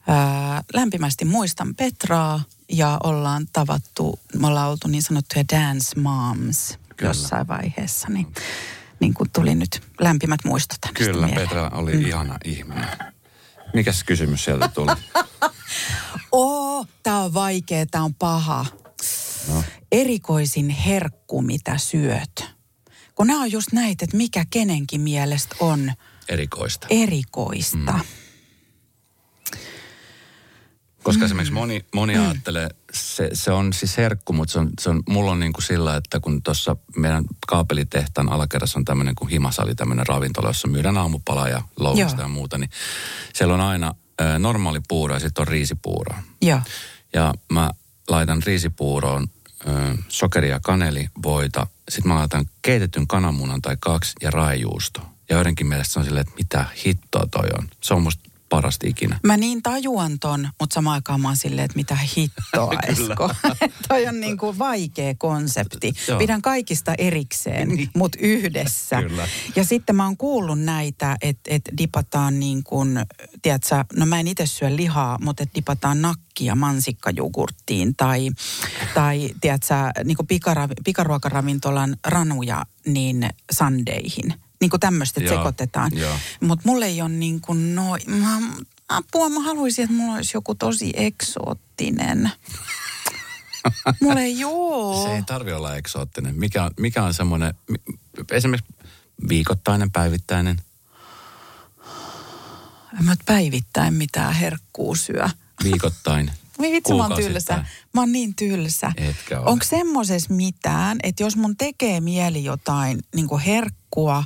Ää, lämpimästi muistan Petraa ja ollaan tavattu, me ollaan oltu niin sanottuja dance moms Kyllä. jossain vaiheessa, niin, niin kuin tuli nyt lämpimät muistot Kyllä, mieleen. Petra oli mm. ihana ihminen. Mikäs kysymys sieltä tuli? Oo, tää on vaikea, tää on paha. No. Erikoisin herkku, mitä syöt. Kun nämä on just näitä, että mikä kenenkin mielestä on erikoista. Erikoista. Mm. Koska mm. esimerkiksi moni, moni mm. ajattelee, se, se on siis herkku, mutta se on, se on, mulla on niin kuin sillä, että kun tuossa meidän kaapelitehtaan alakerrassa on tämmöinen kuin himasali, tämmöinen ravintola, jossa myydään aamupalaa ja lounasta ja muuta, niin siellä on aina ä, normaali puuro ja sitten on riisipuuro. Joo. Ja mä laitan riisipuuroon ä, sokeria, kaneli, voita, sitten mä laitan keitetyn kananmunan tai kaksi ja raijuusto. Ja joidenkin mielestä se on silleen, että mitä hittoa toi on. Se on musta parasta ikinä. Mä niin tajuan ton, mutta samaan aikaan mä oon silleen, että mitä hittoa Esko. Toi on niin kuin vaikea konsepti. Joo. Pidän kaikista erikseen, Niin. mutta yhdessä. Kyllä. Ja sitten mä oon kuullut näitä, että et dipataan niin kuin, tiedätkö, no mä en itse syö lihaa, mutta että dipataan nakkia mansikkajogurttiin tai, tai tiedätkö, niin kuin pikara, pikaruokaravintolan ranuja niin sandeihin. Niin kuin tämmöistä, sekoitetaan. Mutta mulla ei ole niin kuin noin, apua mä haluaisin, että mulla olisi joku tosi eksoottinen. Mulla ei joo. Se ei tarvi olla eksoottinen. Mikä on, mikä on semmoinen, esimerkiksi viikoittainen, päivittäinen? En mä päivittäin mitään herkkuu syö. Viikoittain. Vitsi, mä oon tylsä. Mä oon niin tylsä. Onko semmoisessa mitään, että jos mun tekee mieli jotain niin herkkua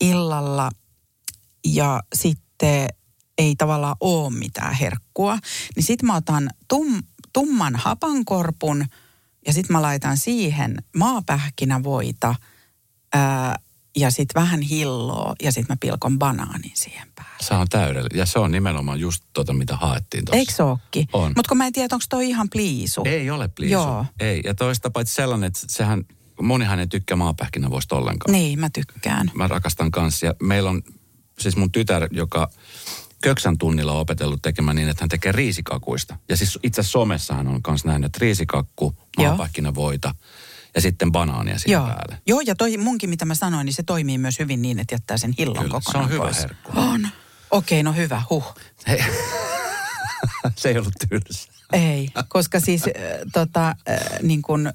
illalla ja sitten ei tavallaan ole mitään herkkua, niin sit mä otan tum, tumman hapankorpun ja sit mä laitan siihen maapähkinävoita ää, ja sit vähän hilloa ja sit mä pilkon banaanin siihen päälle. Se on täydellinen. Ja se on nimenomaan just tota, mitä haettiin tuossa. Eikö se ookin? On. Mutta kun mä en tiedä, onko toi ihan pliisu. Ei ole pliisu. Joo. Ei. Ja toista paitsi sellainen, että sehän, monihan ei tykkää maapähkinävoista ollenkaan. Niin, mä tykkään. Mä rakastan kanssa. Ja meillä on siis mun tytär, joka köksän tunnilla on opetellut tekemään niin, että hän tekee riisikakuista. Ja siis itse asiassa somessahan on myös nähnyt, että riisikakku, maapähkinävoita ja sitten banaania siihen Joo. päälle. Joo, ja toi munkin, mitä mä sanoin, niin se toimii myös hyvin niin, että jättää sen hillon Kyllä, se kokonaan on hyvä pois. herkku. On. Okei, no hyvä, huh. Hei. se ei ollut tylsä. Ei, koska siis äh, tota, äh, niin kuin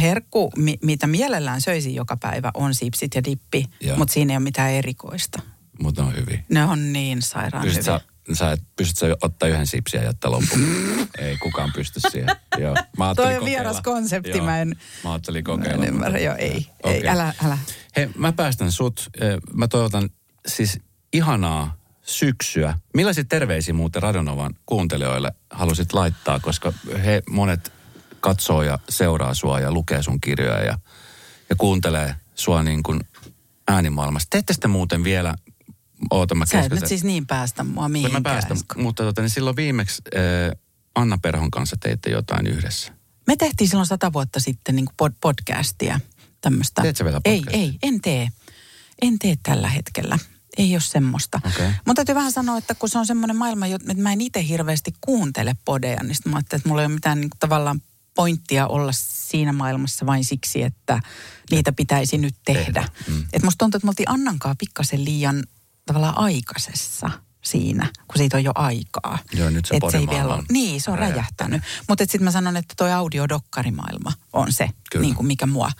herkku, mi, mitä mielellään söisin joka päivä, on sipsit ja dippi, Joo. mutta siinä ei ole mitään erikoista. Mutta on hyvin. Ne on niin sairaan Pystyt hyviä. sä, sä, et- pystyt sä ottaa yhden sipsiä ja jättää loppuun? ei kukaan pysty siihen. Joo. Mä Toi on kokeilla. vieras konsepti, Joo. mä en- Mä ajattelin Mä kokeilla. en ymmärrä, mutta- ei, ei, Okei. älä, älä. Hei, mä päästän sut. eh, Mä toivotan siis ihanaa syksyä. Millaisia terveisiä muuten Radionovan kuuntelijoille halusit laittaa, koska he monet katsoo ja seuraa sua ja lukee sun kirjoja ja, ja kuuntelee sua niin kuin äänimaailmasta. Teette sitten muuten vielä, oota mä Sä et nyt siis niin päästä mua mihinkään. mä päästä, Esko. mutta tota, niin silloin viimeksi äh, Anna Perhon kanssa teitte jotain yhdessä. Me tehtiin silloin sata vuotta sitten niin pod- podcastia, tämmöistä. Teet sä vielä Ei, podcastia? ei, en tee. En tee tällä hetkellä. Ei ole semmoista. Okei. Mutta täytyy vähän sanoa, että kun se on semmoinen maailma, että mä en itse hirveästi kuuntele podeja, niin sitten mä ajattelin, että mulla ei ole mitään niin kuin, tavallaan pointtia olla siinä maailmassa vain siksi, että niitä pitäisi nyt tehdä. Mm. Et musta tuntuu, että me oltiin Annankaan pikkasen liian tavallaan aikaisessa siinä, kun siitä on jo aikaa. Joo, nyt se Et ei podemaailma vielä on Niin, se on räjähtänyt. Mutta sitten mä sanon, että toi audiodokkarimaailma on se, Kyllä. niin kuin mikä mua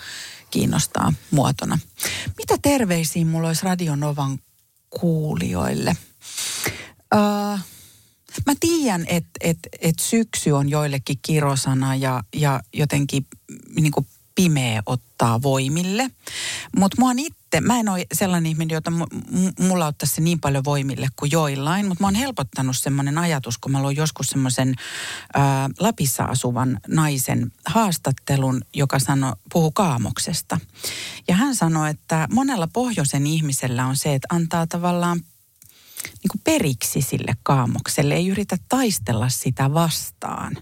kiinnostaa muotona. Mitä terveisiä mulla olisi Radionovan kuulijoille? Uh, mä tiedän, että et, et syksy on joillekin kirosana ja, ja jotenkin niin kuin pimeä ottaa voimille. Mutta mua itse, mä en ole sellainen ihminen, jota mu- mulla ottaisi niin paljon voimille kuin joillain, mutta mä oon helpottanut semmoinen ajatus, kun mä luin joskus semmoisen Lapissa asuvan naisen haastattelun, joka sano, puhuu kaamoksesta. Ja hän sanoi, että monella pohjoisen ihmisellä on se, että antaa tavallaan niin kuin periksi sille kaamokselle, ei yritä taistella sitä vastaan.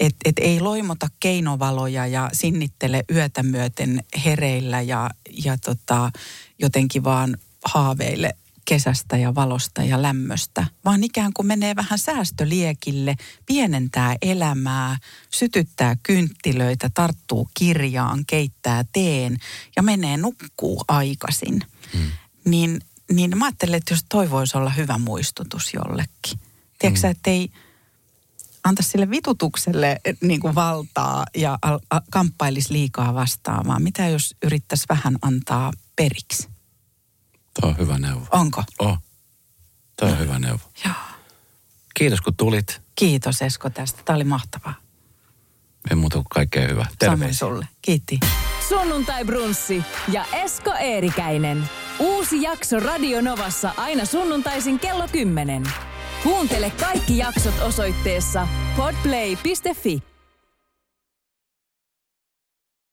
Et, et ei loimota keinovaloja ja sinnittele yötä myöten hereillä ja, ja tota, jotenkin vaan haaveille kesästä ja valosta ja lämmöstä, vaan ikään kuin menee vähän säästöliekille, pienentää elämää, sytyttää kynttilöitä, tarttuu kirjaan, keittää teen ja menee nukkuu aikaisin. Hmm. Niin, niin mä ajattelen, että jos toi voisi olla hyvä muistutus jollekin. Tiedätkö sä, että ei anta sille vitutukselle eh, niin kuin valtaa ja al- a- kamppailisi liikaa vastaan, vaan mitä jos yrittäisi vähän antaa periksi? Tuo on hyvä neuvo. Onko? Oh, toi on hyvä neuvo. Joo. Kiitos kun tulit. Kiitos Esko tästä. Tämä oli mahtavaa. Ei muuta kuin kaikkea hyvää. Samoin Terveisiä. sulle. Kiitti. Sunnuntai Brunssi ja Esko Eerikäinen. Uusi jakso Radio Novassa aina sunnuntaisin kello 10. Kuuntele kaikki jaksot osoitteessa podplay.fi.